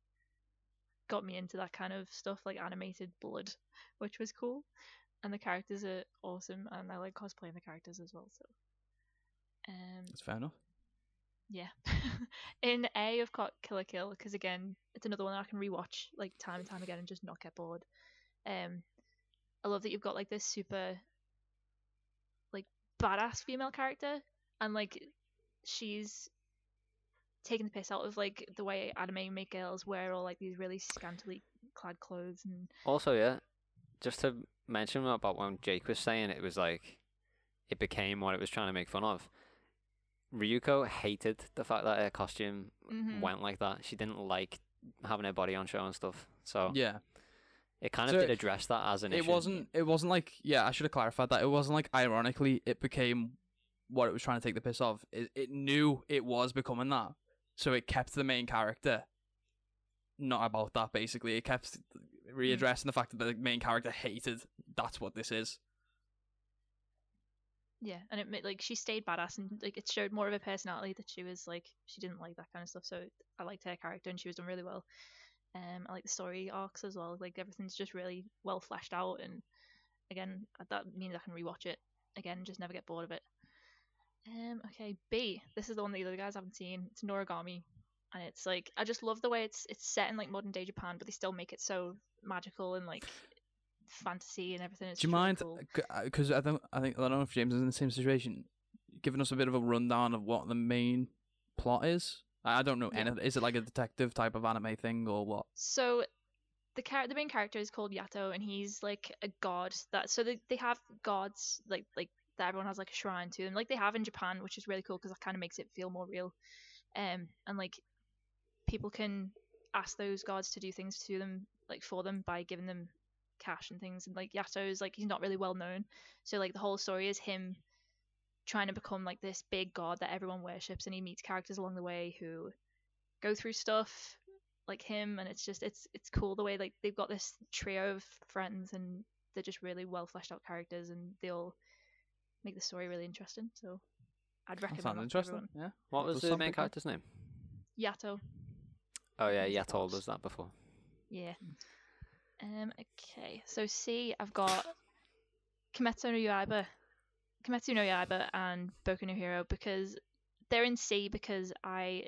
got me into that kind of stuff, like animated blood, which was cool. And the characters are awesome, and I like cosplaying the characters as well. So, um, That's fair enough. yeah. In A, I've got Kill la Kill because again, it's another one that I can rewatch like time and time again and just not get bored. Um, I love that you've got like this super, like badass female character, and like she's taking the piss out of like the way anime make girls wear all like these really scantily clad clothes and Also, yeah, just to mention about when Jake was saying it was like it became what it was trying to make fun of. Ryuko hated the fact that her costume Mhm. went like that. She didn't like having her body on show and stuff. So Yeah. it kind So of did address that as an It issue. wasn't. It wasn't like. Yeah, I should have clarified that. It wasn't like. Ironically, it became what it was trying to take the piss off. It, it knew it was becoming that, so it kept the main character. Not about that. Basically, it kept readdressing the fact that the main character hated. That's what this is. Yeah, and it ma- like she stayed badass and like it showed more of her personality that she was like she didn't like that kind of stuff. So I liked her character and she was done really well. Um, I like the story arcs as well. Like everything's just really well fleshed out, and again that means I can rewatch it again just never get bored of it. Um, okay, B. This is the one that the other guys haven't seen. It's Noragami, and it's like I just love the way it's it's set in like modern day Japan, but they still make it so magical and like fantasy and everything. It's Do you mind? cool. Because I don't. I think I don't know if James is in the same situation. Giving us a bit of a rundown of what the main plot is. I don't know Yeah. anything. Is it like a detective type of anime thing or what? So the char- the main character is called Yato, and he's like a god. That so they they have gods like like that everyone has like a shrine to them, like they have in Japan, which is really cool because that kind of makes it feel more real. Um, and like people can ask those gods to do things to them, like for them by giving them cash and things. And like Yato is like he's not really well known, so like the whole story is him trying to become like this big god that everyone worships, and he meets characters along the way who go through stuff like him and it's just it's it's cool the way like they've got this trio of friends and they're just really well fleshed out characters and they all make the story really interesting so i'd recommend sounds that to interesting. everyone. Yeah. What was Does the main character's name? yato Oh yeah, yeah, told us that before. yeah um okay so c i've got kimetsu no yaiba kimetsu no yaiba and boku no hero because they're in c because i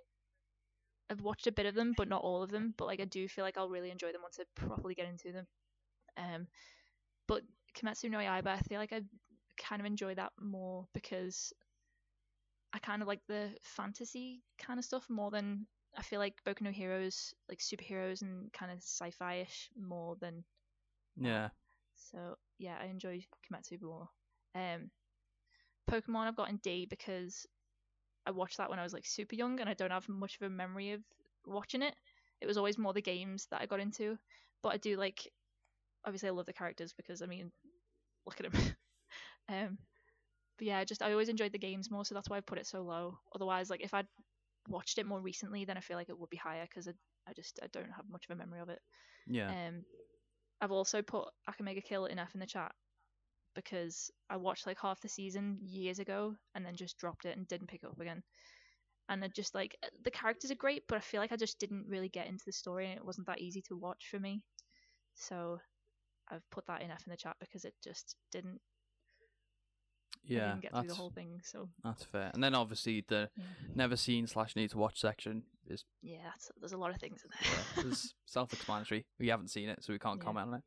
I've watched a bit of them, but not all of them. But like I do feel like I'll really enjoy them once I properly get into them. Um, but Kimetsu no Yaiba, I feel like I kind of enjoy that more because I kind of like the fantasy kind of stuff more than I feel like Boku no Heroes like superheroes and kind of sci-fi-ish more than Yeah. So yeah, I enjoy Kimetsu more. Um, Pokemon I've got in D because I watched that when I was like super young and I don't have much of a memory of watching it. It was always more the games that I got into, but I do like. Obviously, I love the characters because I mean, look at them. um, but yeah, just I always enjoyed the games more, so that's why I put it so low. Otherwise, like if I'd watched it more recently, then I feel like it would be higher because I, I just I don't have much of a memory of it. Yeah. Um, I've also put i can Akame ga Kill in F in the chat because I watched like half the season years ago and then just dropped it and didn't pick it up again. And I just like the characters are great, but I feel like I just didn't really get into the story and it wasn't that easy to watch for me. So I've put that in F in the chat because it just didn't. I yeah. didn't get through the That's whole thing. So that's fair. And then obviously the yeah, never seen slash need to watch section is yeah that's, there's a lot of things in yeah, there. is self-explanatory. We haven't seen it, so we can't Yeah. comment on it.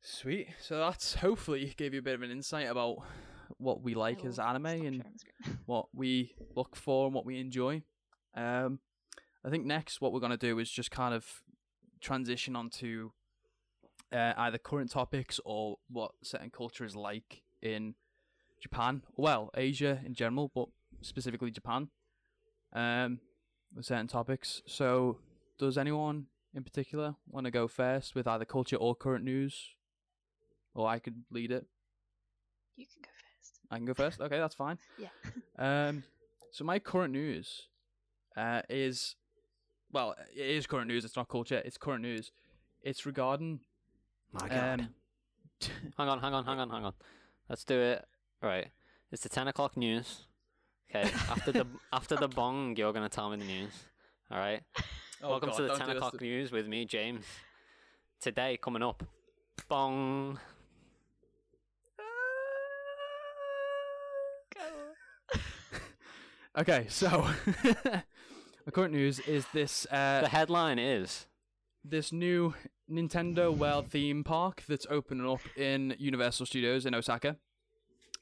Sweet. So that's hopefully gave you a bit of an insight about what we like as anime and sharing the screen. what we look for and what we enjoy. Um, I think next what we're gonna do is just kind of transition onto uh, either current topics or what certain culture is like in Japan. Well, Asia in general, but specifically Japan. Um, with certain topics. So, does anyone in particular want to go first with either culture or current news? Or I could lead it. you can go first. I can go first. Okay, that's fine. Yeah. Um, so my current news, uh, is, well, it is current news. It's not culture. It's current news. It's regarding. My God. Um, hang on, hang on, hang on, hang on. Let's do it. Right. It's the ten o'clock news. Okay. After the after the bong, you're gonna tell me the news. All right. oh Welcome God, to the ten o'clock to- news with me, James. Today coming up, bong. Okay, so the current news is this uh, the headline is this new Nintendo World theme park that's opening up in Universal Studios in Osaka.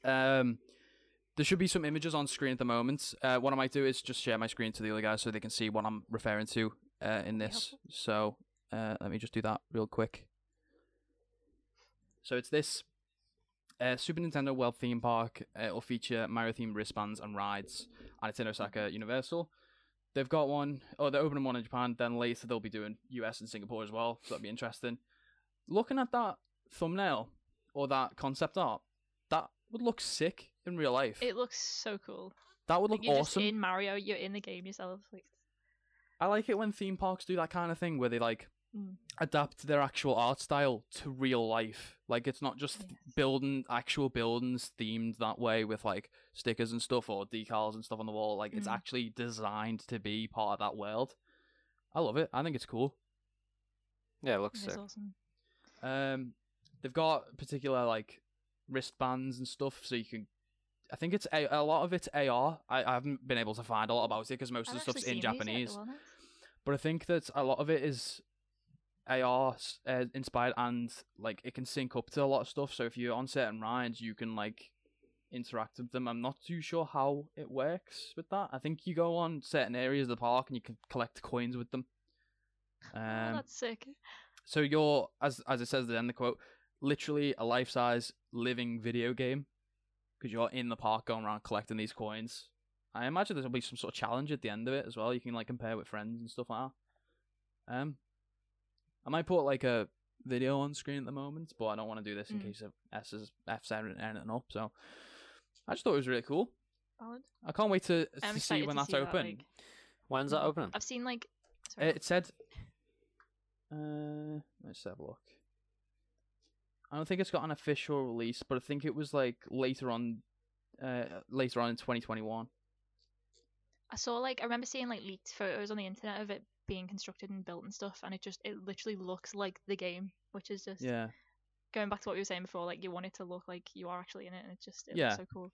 Um, there should be some images on screen at the moment. Uh, what I might do is just share my screen to the other guys so they can see what I'm referring to uh, in this. So uh, let me just do that real quick. So it's this uh, Super Nintendo World theme park. Uh, it'll feature Mario themed wristbands and rides, and it's in Osaka Universal. They've got one, oh, they're opening one in Japan. Then later they'll be doing US and Singapore as well. So that'd be interesting. Looking at that thumbnail or that concept art, that would look sick in real life. It looks so cool. that would Like, look you're awesome. just in Mario. You're in the game yourself. Like I like it when theme parks do that kind of thing where they like Mm. adapt their actual art style to real life. Like it's not just Yes. building actual buildings themed that way with like stickers and stuff or decals and stuff on the wall. Like it's Mm. actually designed to be part of that world. I love it. I think it's cool. yeah, it looks it's sick. awesome. Um, they've got particular like wristbands and stuff, so you can. I think it's a, a lot of it's AR. I, I haven't been able to find a lot about it because most of the stuff's in seen these yet, Japanese. but I think that a lot of it is AR uh, inspired and like it can sync up to a lot of stuff. So if you're on certain rides, you can like interact with them. I'm not too sure how it works with that. I think you go on certain areas of the park and you can collect coins with them. oh, Um, that's sick. so you're as as it says at the end of the quote, literally a life size living video game because you're in the park going around collecting these coins. I imagine there'll be some sort of challenge at the end of it as well. You can like compare with friends and stuff like that. Um, I might put like a video on screen at the moment, but I don't want to do this in Mm. case of S is F's anything up. So I just thought it was really cool. Valid. I can't wait to, I'm to see excited when to that's see that, open. like- When's that opening? I've seen like. Sorry, It said. Uh, let's have a look. I don't think it's got an official release, but I think it was like later on, uh, later on in 2021. I saw like I remember seeing like leaked photos on the internet of it being constructed and built and stuff, and it just it literally looks like the game, which is just Yeah, going back to what we were saying before. Like you want it to look like you are actually in it, and it's just it Yeah. so cool.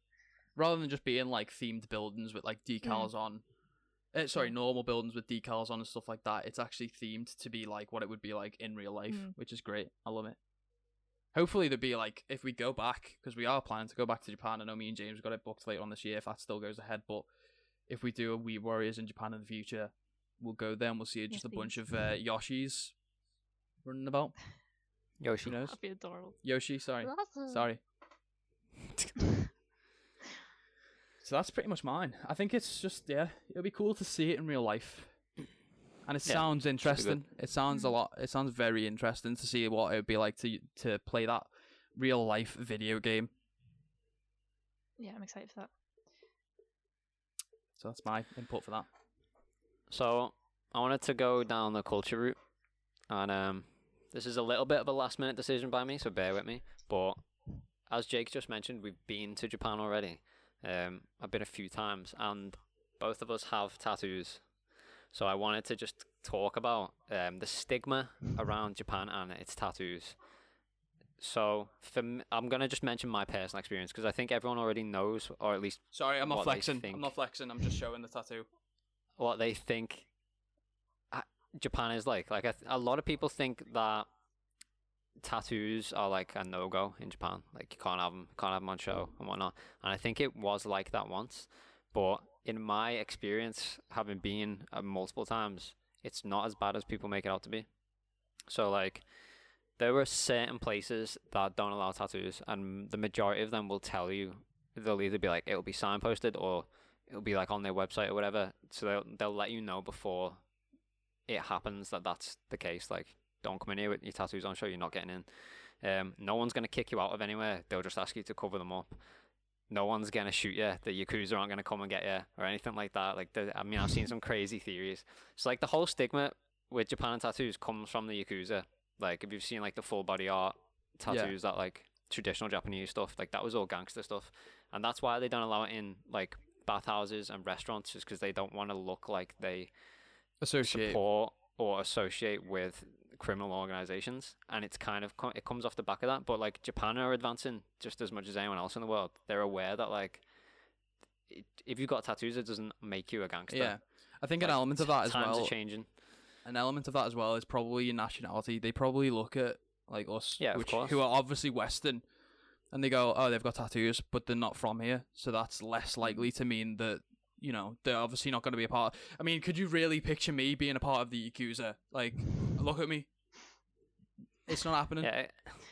rather than just being like themed buildings with like decals on. Uh, sorry, normal buildings with decals on and stuff like that. It's actually themed to be like what it would be like in real life, Mm. which is great. I love it. Hopefully, there'd be like if we go back because we are planning to go back to Japan. I know me and James got it booked later on this year if that still goes ahead. But if we do a Weeb Warriors in Japan in the future, we'll go there and we'll see just Yes, a bunch please. of uh, Yoshis running about. Yoshi. Who knows? That'd be adorable. Yoshi, sorry. Awesome. Sorry. So that's pretty much mine. I think it's just yeah, it'll be cool to see it in real life. And it Yeah, sounds interesting. It sounds a lot. It sounds very interesting to see what it would be like to to play that real life video game. Yeah, I'm excited for that. So that's my input for that. So I wanted to go down the culture route, and um, this is a little bit of a last minute decision by me, so bear with me. But as Jake just mentioned, we've been to Japan already. Um, I've been a few times, and both of us have tattoos. So I wanted to just talk about um, the stigma around Japan and its tattoos. So for m- I'm gonna just mention my personal experience because I think everyone already knows, or at least Sorry, I'm not flexing. I'm not flexing. I'm just showing the tattoo. What they think uh, Japan is like. Like th- a lot of people think that tattoos are like a no go in Japan. Like you can't have them, can't have them on show and whatnot. And I think it was like that once, but in my experience, having been uh, multiple times, it's not as bad as people make it out to be. So like. There were certain places that don't allow tattoos, and the majority of them will tell you they'll either be like it'll be signposted or it'll be like on their website or whatever. So they'll they'll let you know before it happens that that's the case. Like, don't come in here with your tattoos on show. You're not getting in. Um, no one's gonna kick you out of anywhere. They'll just ask you to cover them up. No one's gonna shoot you. The yakuza aren't gonna come and get you or anything like that. Like, the, I mean, I've seen some crazy theories. It's like the whole stigma with Japan and tattoos comes from the yakuza. Like, if you've seen like the full body art tattoos, that like traditional Japanese stuff, like that was all gangster stuff, and that's why they don't allow it in like bathhouses and restaurants, just because they don't want to look like they Associate. support or associate with criminal organizations. And it's kind of it comes off the back of that. But like japan are advancing just as much as anyone else in the world. They're aware that like it, if you've got tattoos it doesn't make you a gangster. Yeah, I think an element of that as times well. are changing. An element of that as well is probably your nationality. They probably look at like us, Yeah, which, who are obviously Western, and they go, "Oh, they've got tattoos, but they're not from here, so that's less likely mm. to mean that." You know, they're obviously not going to be a part. I mean, could you really picture me being a part of the Yakuza? Like, look at me. It's not happening. yeah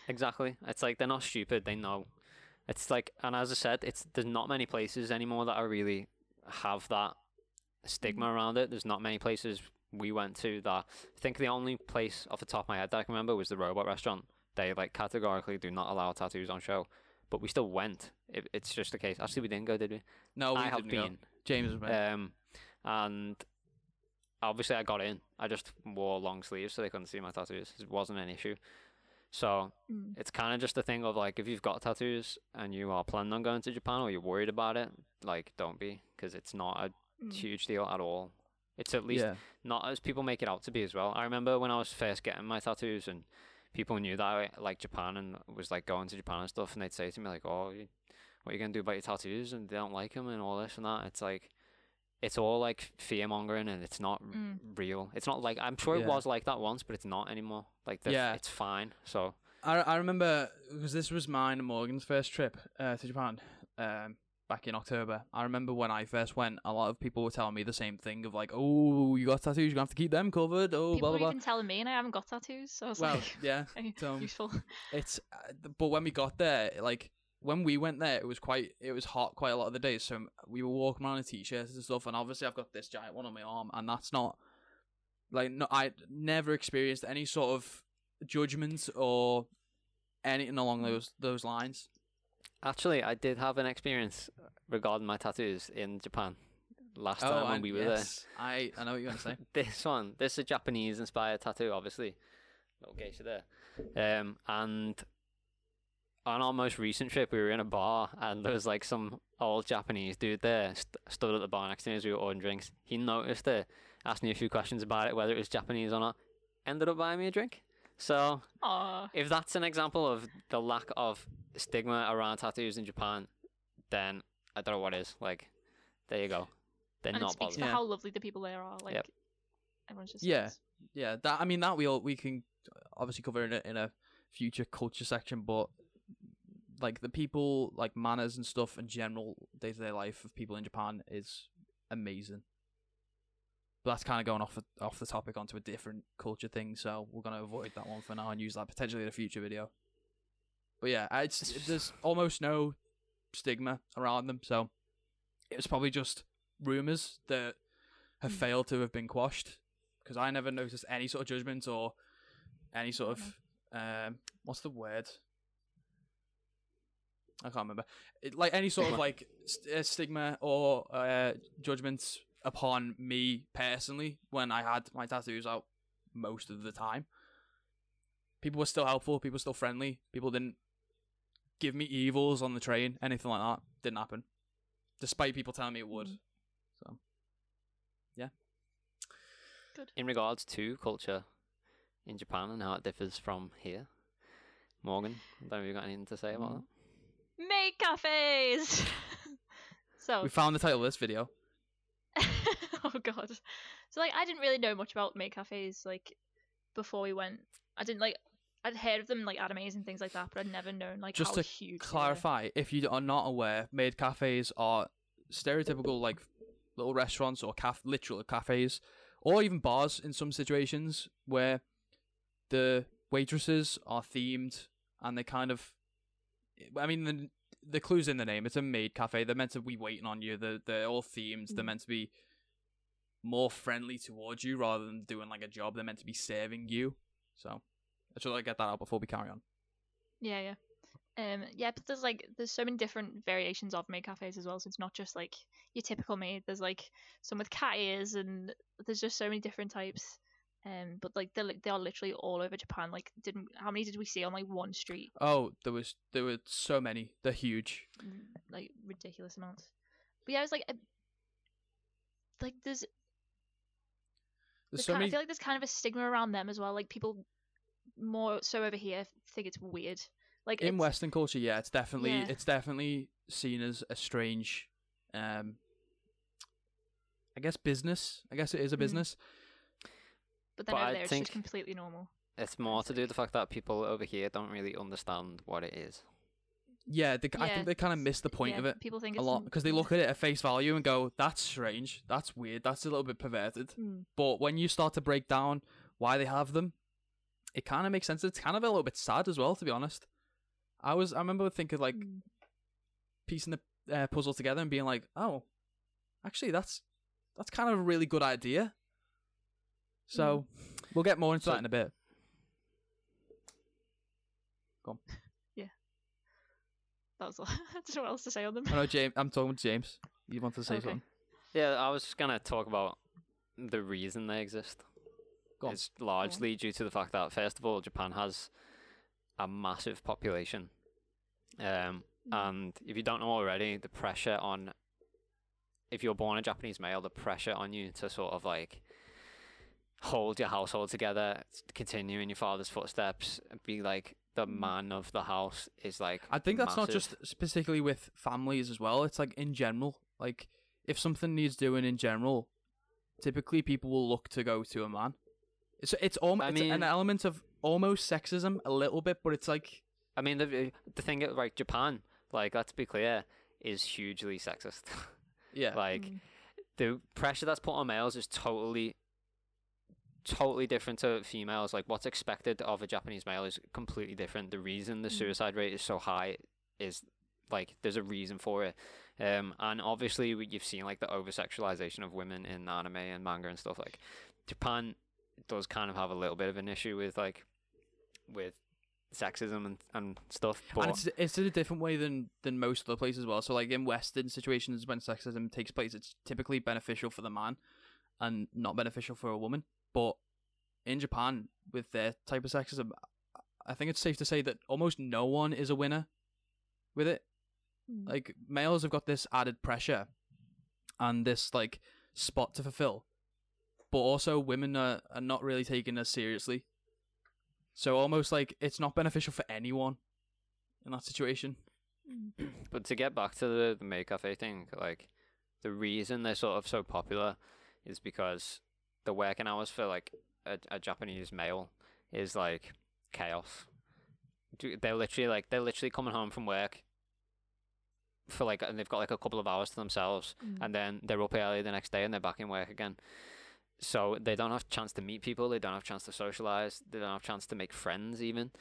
exactly it's like they're not stupid they know it's like and as i said it's there's not many places anymore that are really have that stigma mm. around it there's not many places we went to that i think the only place off the top of my head that i can remember was the robot restaurant they like categorically do not allow tattoos on show but we still went it, it's just the case actually we didn't go did we No, we i have didn't go. been James was um and obviously i got in i just wore long sleeves so they couldn't see my tattoos it wasn't an issue so Mm. it's kind of just a thing of like if you've got tattoos and you are planning on going to Japan or you're worried about it, like don't be because it's not a Mm. huge deal at all. It's at least yeah, not as people make it out to be as well. I remember when I was first getting my tattoos and people knew that I liked Japan and was like going to Japan and stuff, and they'd say to me like, "Oh, you- what are you gonna do about your tattoos?" and they don't like them and all this and that. It's like it's all like fear mongering and it's not Mm. real. It's not like I'm sure it Yeah. was like that once, but it's not anymore. Like the, Yeah. it's fine. So I I remember because this was mine and Morgan's first trip uh, to Japan um, back in October. I remember when I first went, a lot of people were telling me the same thing of like, "Oh, you got tattoos, you're gonna have to keep them covered." Oh, People blah blah blah. even telling me, and I haven't got tattoos, so I was Well, like, yeah, so useful. it's uh, but when we got there, like when we went there, it was quite it was hot quite a lot of the days. So we were walking around in t-shirts and stuff, and obviously I've got this giant one on my arm, and that's not like no, I never experienced any sort of judgments or anything along those those lines. Actually, I did have an experience regarding my tattoos in Japan last time when Oh, we were yes, I I know what you're gonna say. This one, this is a Japanese inspired tattoo, obviously. Little geisha there. Um, and on our most recent trip, we were in a bar and there was like some old Japanese dude there st- stood at the bar next to me as we were ordering drinks. He noticed it, asked me a few questions about it, whether it was Japanese or not. Ended up buying me a drink. So Aw, if that's an example of the lack of stigma around tattoos in Japan, then I don't know what is. Like, there you go. They're and it not speaks bothered. to how lovely the people there are. Like, Yep. everyone's just Yeah. nice. Yeah, that I mean that we all we can obviously cover in a in a future culture section, but like the people like manners and stuff and general day to day life of people in Japan is amazing. But that's kind of going off off the topic onto a different culture thing, so we're gonna avoid that one for now and use that potentially in a future video. But yeah, I- it's there's almost no stigma around them, so it was probably just rumors that have Mm. failed to have been quashed because I never noticed any sort of judgment or any sort of um what's the word? I can't remember. It, like any sort of like st- uh, stigma or uh judgments upon me personally when I had my tattoos out most of the time. People were still helpful people were still friendly people didn't give me evils on the train anything like that didn't happen despite people telling me it would So, yeah. so In regards to culture in Japan and how it differs from here, Morgan, I don't know if you've got anything to say about Mm. that. Maid cafes. so we found the title of this video oh god. So like I didn't really know much about maid cafes like before we went. I didn't like I'd heard of them like animes and things like that, but I'd never known like Just how to huge. clarify if you are not aware maid cafes are stereotypical like little restaurants or caf literal cafes or even bars in some situations where the waitresses are themed and they kind of i mean the the clues in the name. It's a maid cafe. They're meant to be waiting on you. They're, they're all themed. They're Mm. meant to be more friendly towards you rather than doing like a job. They're meant to be serving you. So should like get that out before we carry on Yeah, yeah. Um, yeah, but there's like there's so many different variations of maid cafes as well. So it's not just like your typical maid. There's like some with cat ears, and there's just so many different types. Um, but like they're li- they are literally all over Japan. Like, didn't how many did we see on like one street? Oh, there was there were so many. They're huge. Mm, Like ridiculous amounts. But yeah, I was like, I, like there's There's there's so kind many. I feel like there's kind of a stigma around them as well. Like people more so over here I think it's weird. Like in Western culture, yeah, it's definitely Yeah. it's definitely seen as a strange, um, I guess business. I guess it is a Mm. business. but then but over I there it's think- just completely normal. It's more to do with the fact that people over here don't really understand what it is. Yeah, they, I think they kind of miss the point yeah, of it People think a lot because they look at it at face value and go, "That's strange. That's weird. That's a little bit perverted." Mm. But when you start to break down why they have them, it kind of makes sense. It's kind of a little bit sad as well, to be honest. I was I remember thinking like Mm. piecing the uh, puzzle together and being like, oh, actually, that's that's kind of a really good idea. So we'll get more into So- that in a bit. Yeah. That was all. I don't know what else to say on them. I know James. I'm talking to James. You want to say Okay. something? Yeah, I was just gonna talk about the reason they exist. Go on. It's largely due to the fact that first of all, Japan has a massive population. Um, Mm. and if you don't know already, the pressure on if you're born a Japanese male, the pressure on you to sort of like hold your household together, continue in your father's footsteps, be like the Mm. man of the house is like. I think that's not just specifically with families as well. It's like in general. Like if something needs doing in general, typically people will look to go to a man. It's it's almost I it's an element of almost sexism a little bit, but it's like I mean, the the thing, is, like Japan, like let's be clear, is hugely sexist. yeah. like Mm. the pressure that's put on males is totally totally different to females like what's expected of a japanese male is completely different the reason the Mm. suicide rate is so high is like there's a reason for it um and obviously you've seen like the over sexualization of women in anime and manga and stuff like japan does kind of have a little bit of an issue with like with sexism and, and stuff but and it's it's in a different way than than most other places as well. So like in Western situations when sexism takes place, it's typically beneficial for the man and not beneficial for a woman. But in Japan, with their type of sexism, I think it's safe to say that almost no one is a winner with it. Mm. Like males have got this added pressure and this like spot to fulfill, but also women are, are not really taken as seriously. So almost like it's not beneficial for anyone in that situation. But to get back to the the maid cafe thing, like the reason they're sort of so popular is because the working hours for like a, a Japanese male is like chaos. Do- They're literally like they're literally coming home from work for like and they've got like a couple of hours to themselves Mm. and then they're up early the next day and they're back in work again. So they don't have chance to meet people. They don't have chance to socialize. They don't have chance to make friends even.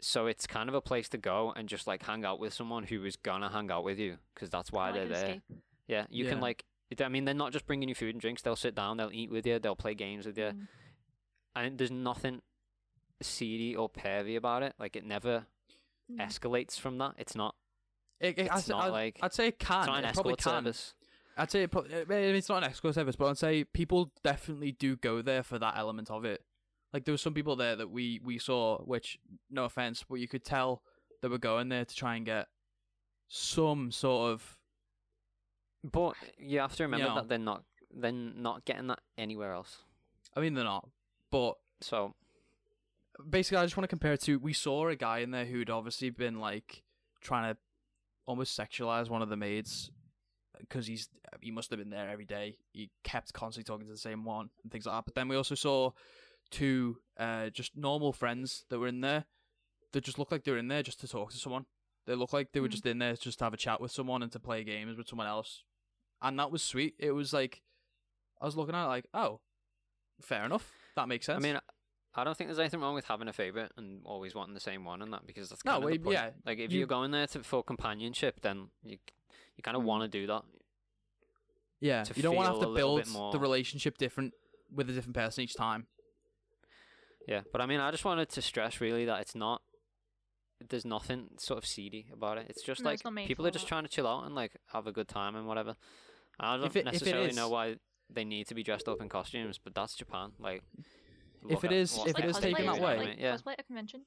So it's kind of a place to go and just like hang out with someone who is gonna hang out with you because that's why Like they're there. escape. Yeah, you can like. I mean, they're not just bringing you food and drinks. They'll sit down. They'll eat with you. They'll play games with you. Mm. And there's nothing seedy or pervy about it. Like it never Mm. escalates from that. It's not. It, it, It's I'd, not I'd, like- I'd say it can. It's not an it probably escort can. service. I'd say it pro- I mean, it's not an escort service, but I'd say people definitely do go there for that element of it. Like there was some people there that we we saw, which no offense, but you could tell they were going there to try and get some sort of But you have to remember know. that they're not. They're not getting that anywhere else. I mean they're not, but So basically I just want to compare it to we saw a guy in there who'd obviously been like trying to almost sexualize one of the maids because he's he must have been there every day. He kept constantly talking to the same one and things like that. But then we also saw two uh just normal friends that were in there that just looked like they were in there just to talk to someone. They looked like they were Hmm. just in there just to have a chat with someone and to play games with someone else. And that was sweet. It was like I was looking at it like, oh, fair enough. That makes sense. I mean, I don't think there's anything wrong with having a favorite and always wanting the same one and that because that's No, kind of the point. yeah, Like if you- you, are going there to for companionship, then you you kind of Mm. want to do that. Yeah, to you don't want to have to build more- the relationship different with a different person each time. Yeah, but I mean, I just wanted to stress really that it's not. There's nothing sort of seedy about it. It's just No, like it's people are just trying to chill out and like have a good time and whatever. I don't it- if it necessarily know why they need to be dressed up in costumes, but that's Japan. Like, If look it at is- what if it they're is cosplay, taken doing, that isn't you it? know way- what I mean? yeah. Cosplay at a convention.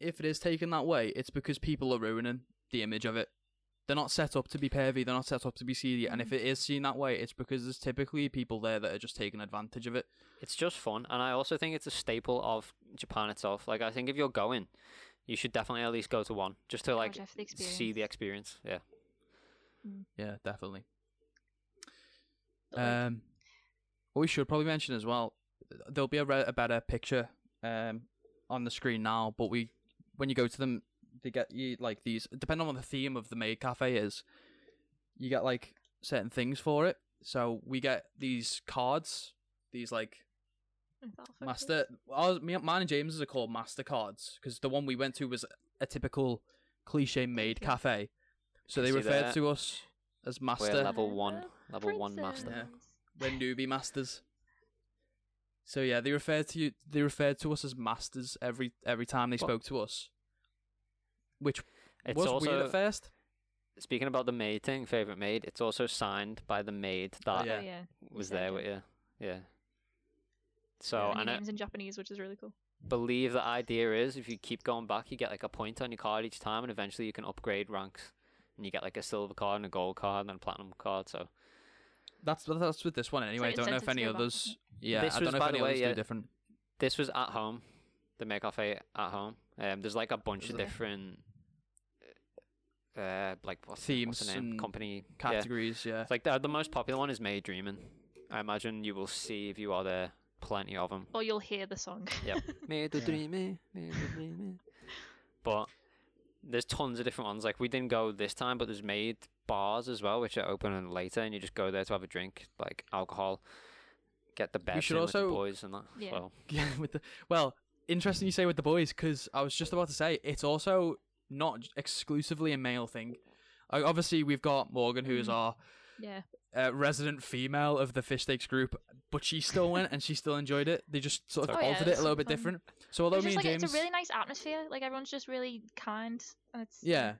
If it is taken that way, it's because people are ruining the image of it. They're not set up to be pervy. They're not set up to be seedy. And if Mhm. it is seen that way, it's because there's typically people there that are just taking advantage of it. It's just fun, and I also think it's a staple of Japan itself. Like, I think if you're going, you should definitely at least go to one just to like Gouge the see the experience. Yeah. Yeah, definitely. Um, what we should probably mention as well, there'll be a, re- a better picture um on the screen now. But we, when you go to them, they get you like these. Depending on what the theme of the maid cafe is, you get like certain things for it. So we get these cards, these like is that a master. Ours, me, mine and James's are called master cards because the one we went to was a typical cliche maid cafe. So they referred that. to us as We're master. level Uh, one, level one master. Yeah. princess. We're newbie masters. So yeah, they referred to you. They referred to us as masters every every time they Well- spoke to us, which It's was also weird at first. speaking about the maid thing, favorite maid. It's also signed by the maid Oh, that. Oh, yeah. was there yeah. with you. Yeah. So Yeah. And and your I in Japanese, which is really cool. believe the idea is if you keep going back, you get like a point on your card each time, and eventually you can upgrade ranks, and you get like a silver card and a gold card and a platinum card. So That's that's with this one anyway. I don't know if any go back, others. Yeah, This I don't know if any the way, others yeah, do different. this was at home, the Maid Cafe at home. Um, there's like a bunch Is of there? different, uh, like what's the- Themes what's the name? and Company. Categories, yeah. It's like the the most popular one is Maidreamin'. I imagine you will see if you are there plenty of them. Or you'll hear the song. Yep. May the Yeah. dreaming, may the dreaming. But there's tons of different ones. Like we didn't go this time, but there's maid bars as well, which are open later, and you just go there to have a drink, like alcohol, get the best You should in with the also- boys and that. Yeah. So Yeah, with the well, interesting you say with the boys because I was just about to say it's also not exclusively a male thing. Obviously, we've got Morgan, who is Mhm. our yeah. uh, resident female of the fish steaks group, but she still went and she still enjoyed it. They just sort of Oh, yeah, altered it a little so bit fun. different. So although It's me just and like James, it's a really nice atmosphere. Like everyone's just really kind, and it's yeah.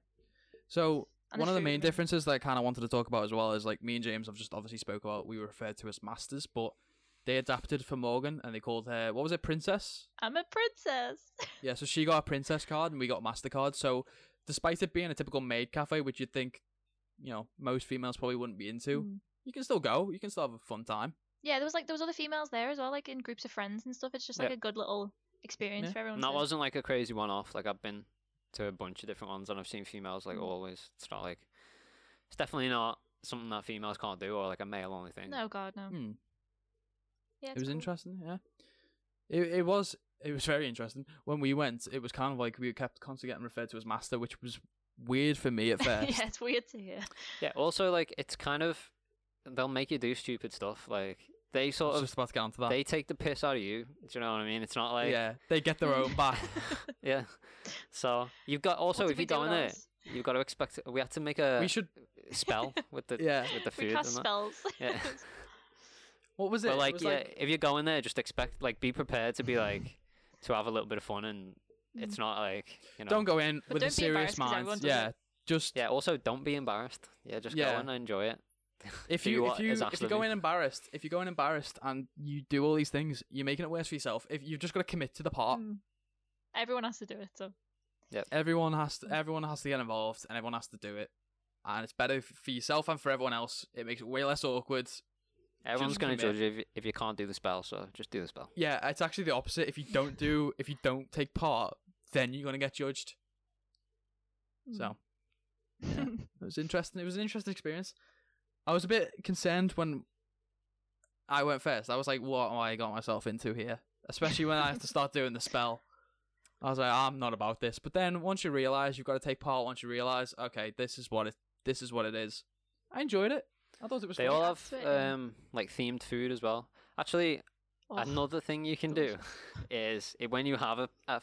So And one of the food, main differences that I kind of wanted to talk about as well is like me and James have just obviously spoke about we were referred to as masters, but they adapted for Morgan and they called her what was it, princess? I'm a princess. Yeah, so she got a princess card and we got a mastercard. So despite it being a typical maid cafe, which you'd think, you know, most females probably wouldn't be into, Mm. you can still go. You can still have a fun time. Yeah, there was like there was other females there as well, like in groups of friends and stuff. It's just like Yeah. a good little experience Yeah. for everyone. and that to- wasn't like a crazy one off. Like I've been to a bunch of different ones and I've seen females like Mm. always. It's not like it's definitely not something that females can't do or like a male only thing. No, God, no. Hmm. Yeah, it was cool. interesting, yeah. It it was it was very interesting. When we went, it was kind of like we kept constantly getting referred to as master, which was weird for me at first. yeah, it's weird to hear. Yeah. Also, like it's kind of they'll make you do stupid stuff. Like they I was sort of just about to get onto that. they take the piss out of you. Do you know what I mean? It's not like yeah, they get their own back. yeah. So you've got also if you do go in there, you've got to expect. We had to make a we should. spell with the Yeah. with the We food. cast and that. spells. Yeah. What was it? But It like, was yeah, if you go in there, just expect like be prepared to be like to have a little bit of fun, and it's mm. not like you know. Don't go in But with a serious embarrassed 'cause everyone mind. Yeah, just Yeah. Also, don't be embarrassed. Yeah, just Yeah. go in and enjoy it. If do you what if you if you go in embarrassed, if you go in embarrassed and you do all these things, you're making it worse for yourself. If you've just got to commit to the part, Mm. Everyone has to do it. So yeah, everyone has to everyone has to get involved and everyone has to do it, and it's better for yourself and for everyone else. It makes it way less awkward. Everyone's gonna judge you if, you if you can't do the spell, so just do the spell. Yeah, it's actually the opposite. If you don't do, if you don't take part, then you're gonna get judged. Mm. So it was interesting. It was an interesting experience. I was a bit concerned when I went first. I was like, "What am I got myself into here?" Especially when I have to start doing the spell. I was like, "I'm not about this." But then once you realize you've got to take part, once you realize, okay, this is what it, this is what it is. I enjoyed it. I thought it was. They fun. all have that's it, yeah. um like themed food as well. Actually, Oh, another thing you can do is when you have a a,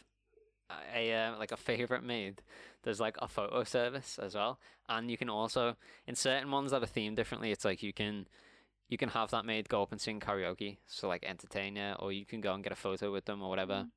a uh, like a favorite maid, there's like a photo service as well, and you can also in certain ones that are themed differently. It's like you can you can have that maid go up and sing karaoke, so like entertain you, or you can go and get a photo with them or whatever.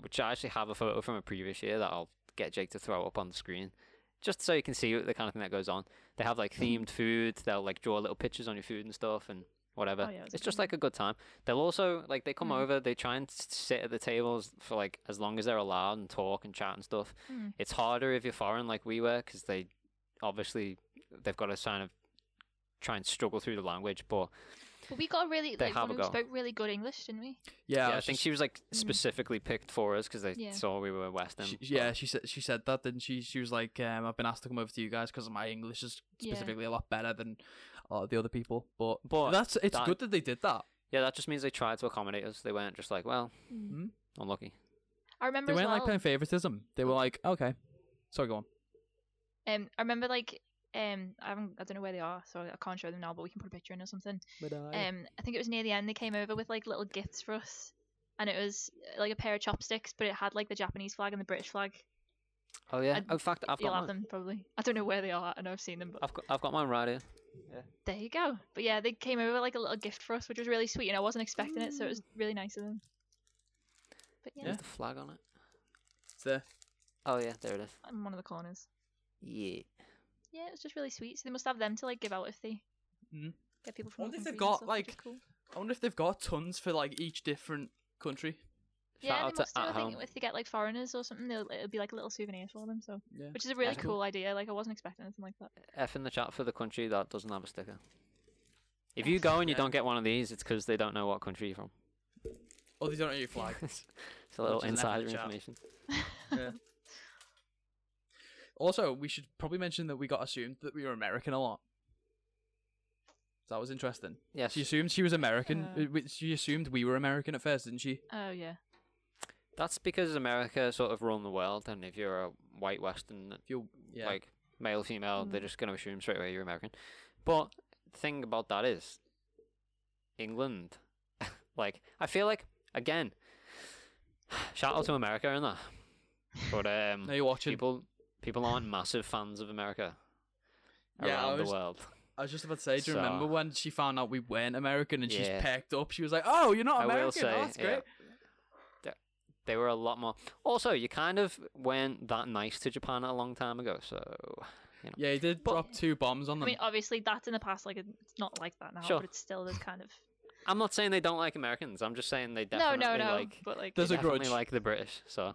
Which I actually have a photo from a previous year that I'll get Jake to throw up on the screen. Just so you can see the kind of thing that goes on. They have like themed food. They'll like draw little pictures on your food and stuff and whatever. Oh, yeah, that's it's just like a good time. They'll also like they come Mm. over. They try and sit at the tables for like as long as they're allowed and talk and chat and stuff. Mm. It's harder if you're foreign like we were because they obviously they've got to kind of try and struggle through the language. But But we got really They like have one a who spoke really good English, didn't we? Yeah, yeah, I I was think she was like Mm. specifically picked for us because they Yeah. saw we were Western. She, yeah, she said she said that, didn't she? She was like, um, "I've been asked to come over to you guys because my English is Yeah. specifically a lot better than a lot of the other people." But, But that's it's that- good that they did that. yeah, that just means they tried to accommodate us. They weren't just like, well, Mm. unlucky. I remember They as weren't well. like playing favoritism. They were like, "Okay, sorry, go on." Um, I remember like um, I haven't, I don't know where they are, so I can't show them now. But we can put a picture in or something. But Um, I think it was near the end. They came over with like little gifts for us, and it was uh, like a pair of chopsticks, but it had like the Japanese flag and the British flag. Oh yeah. I'd- Oh, in fact, I've You'll got have mine. them probably. I don't know where they are. I know I've seen them, but I've got I've got mine right here. There you go. But yeah, they came over with, like a little gift for us, which was really sweet, and I wasn't expecting it, so it was really nice of them. But yeah, There's the flag on it. It's there. Oh yeah, there it is. in one of the corners. Yeah. Yeah, it was just really sweet. So they must have them to like give out if they Mhm. get people from. wonder if they've got, stuff, like, cool. I wonder if they've got tons for like each different country. Shout Yeah, out they to must do. At I think Home. if they get like foreigners or something, they'll, it'll be like a little souvenir for them. So, Yeah. which is a really Yeah. cool idea. Like I wasn't expecting anything like that. F in the chat for the country that doesn't have a sticker. If you go and you Yeah. don't get one of these, it's because they don't know what country you're from. Oh, they don't know your flag. it's a little Which is an F in insider information. yeah. Also, we should probably mention that we got assumed that we were American a lot. That was interesting. Yes. She assumed she was American. Uh. uh, She assumed we were American at first, didn't she? Oh yeah. That's because America sort of run the world, and if you're a white Western, If you, yeah. like male, female, they're Mm. just going to assume straight away you're American. But the thing about that is, England, like I feel like again, shout out to America and that, but um, now you're watching. people people aren't massive fans of America Yeah, I around was- the world. I was just about to say, do you remember when she found out we weren't American and she's packed up? She was like, "Oh, you're not I American. will say, oh, that's great." th- they were a lot more. Also, you kind of weren't that nice to Japan a long time ago, so Yeah, he did But- drop two bombs on them. I mean, obviously that's in the past. Like it's not like that now, Sure. but it's still this kind of. I'm not saying they don't like Americans. I'm just saying they No, definitely no, no. like but like, There's they a definitely grudge. like the British. So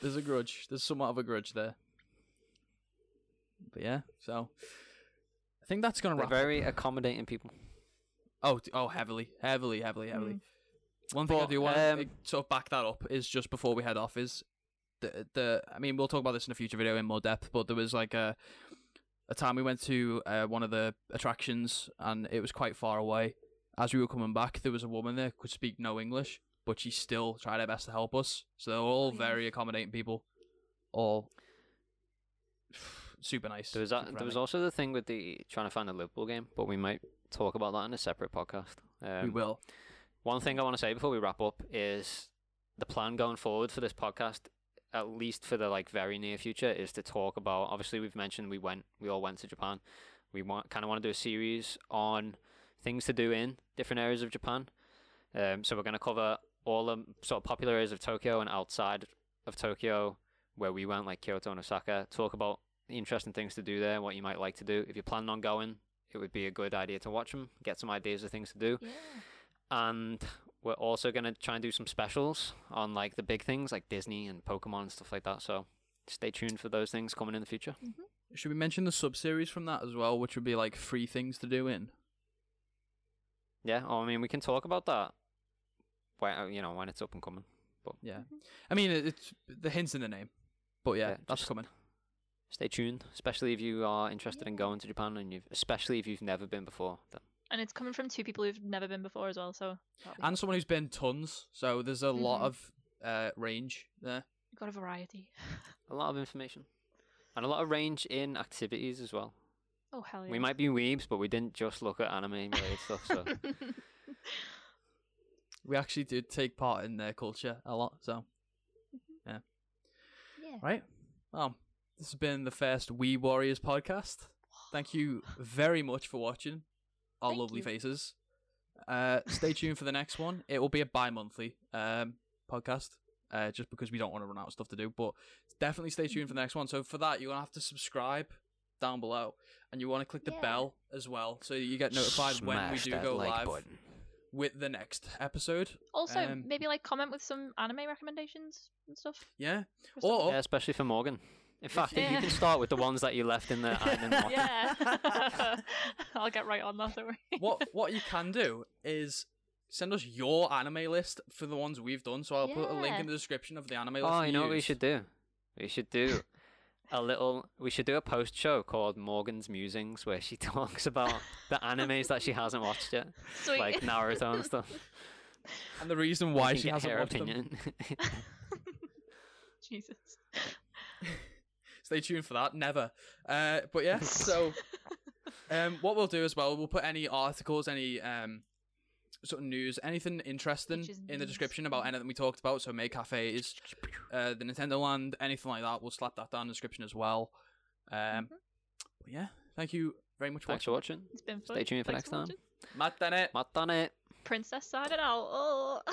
There's a grudge. There's somewhat of a grudge there. But yeah, so I think that's gonna they're wrap. very accommodating people. Oh, oh, heavily, heavily, heavily, heavily. Mm. One thing I do want to um, sort of back that up is just before we head off is the the. I mean, we'll talk about this in a future video in more depth, but there was like a a time we went to uh, one of the attractions and it was quite far away. As we were coming back, there was a woman there who could speak no English, but she still tried her best to help us. So they're all Oh, yeah. very accommodating people, all super nice. There was that, there was also the thing with the trying to find a Liverpool game, but we might talk about that in a separate podcast. Um, we will. One thing I want to say before we wrap up is the plan going forward for this podcast, at least for the like very near future, is to talk about. Obviously, we've mentioned we went, we all went to Japan. We want kind of want to do a series on things to do in different areas of Japan. Um, so we're going to cover all the sort of popular areas of Tokyo and outside of Tokyo, where we went, like Kyoto and Osaka. Talk about the interesting things to do there, what you might like to do. If you're planning on going, it would be a good idea to watch them, get some ideas of things to do Yeah. And we're also going to try and do some specials on like the big things like Disney and Pokemon and stuff like that. So stay tuned for those things coming in the future. Mm-hmm. Should we mention the sub series from that as well, which would be like free things to do in? Yeah, well, I mean we can talk about that when you know when it's up and coming. But yeah. I mean, it's the hints in the name, but yeah, Yeah, that's coming. Stay tuned, especially if you are interested in going to Japan and you've especially if you've never been before. Then And it's coming from two people who've never been before as well, so And someone who's been tons, so there's a lot Mhm. of uh, range there. You've got a variety. a lot of information and a lot of range in activities as well. Oh hell yeah. We might be weebs, but we didn't just look at anime related stuff. So We actually did take part in their culture a lot, so yeah. right. Well, this has been the first Weeb Warriors podcast. Thank you very much for watching our Thank lovely you. faces. Uh, stay tuned for the next one. It will be a bi-monthly um, podcast, uh, just because we don't want to run out of stuff to do. But definitely stay tuned for the next one. So for that, you're gonna have to subscribe down below, and you want to click the Yeah. bell as well, so you get notified when we do go like live button. with the next episode. Also, Um, maybe like comment with some anime recommendations and stuff. Yeah, or or Yeah, especially for Morgan. In fact, you can start with the ones that you left in there. I didn't yeah. I'll get right on that. Don't worry. what what you can do is send us your anime list for the ones we've done. So I'll put a link in the description of the anime list. Oh, we you know what we should do? We should do a little. We should do a post show called Morgan's Musings, where she talks about the animes that she hasn't watched yet, Sweet. like Naruto and stuff. and the reason why she hasn't her watched them. opinion. Jesus. Stay tuned for that. Never. Uh, but yeah. So um, what we'll do as well, we'll put any articles, any um, sort of news, anything interesting Pictures and in the description about anything we talked about. So Maid Cafes, uh, the Nintendo Land, anything like that. We'll slap that down in the description as well. Um, Mhm. but yeah. Thank you very much for Thanks for watching. watching. It's been fun. Stay tuned for Thanks next time. watching. Matt Dennett. Matt done it. Princess signing out. Oh.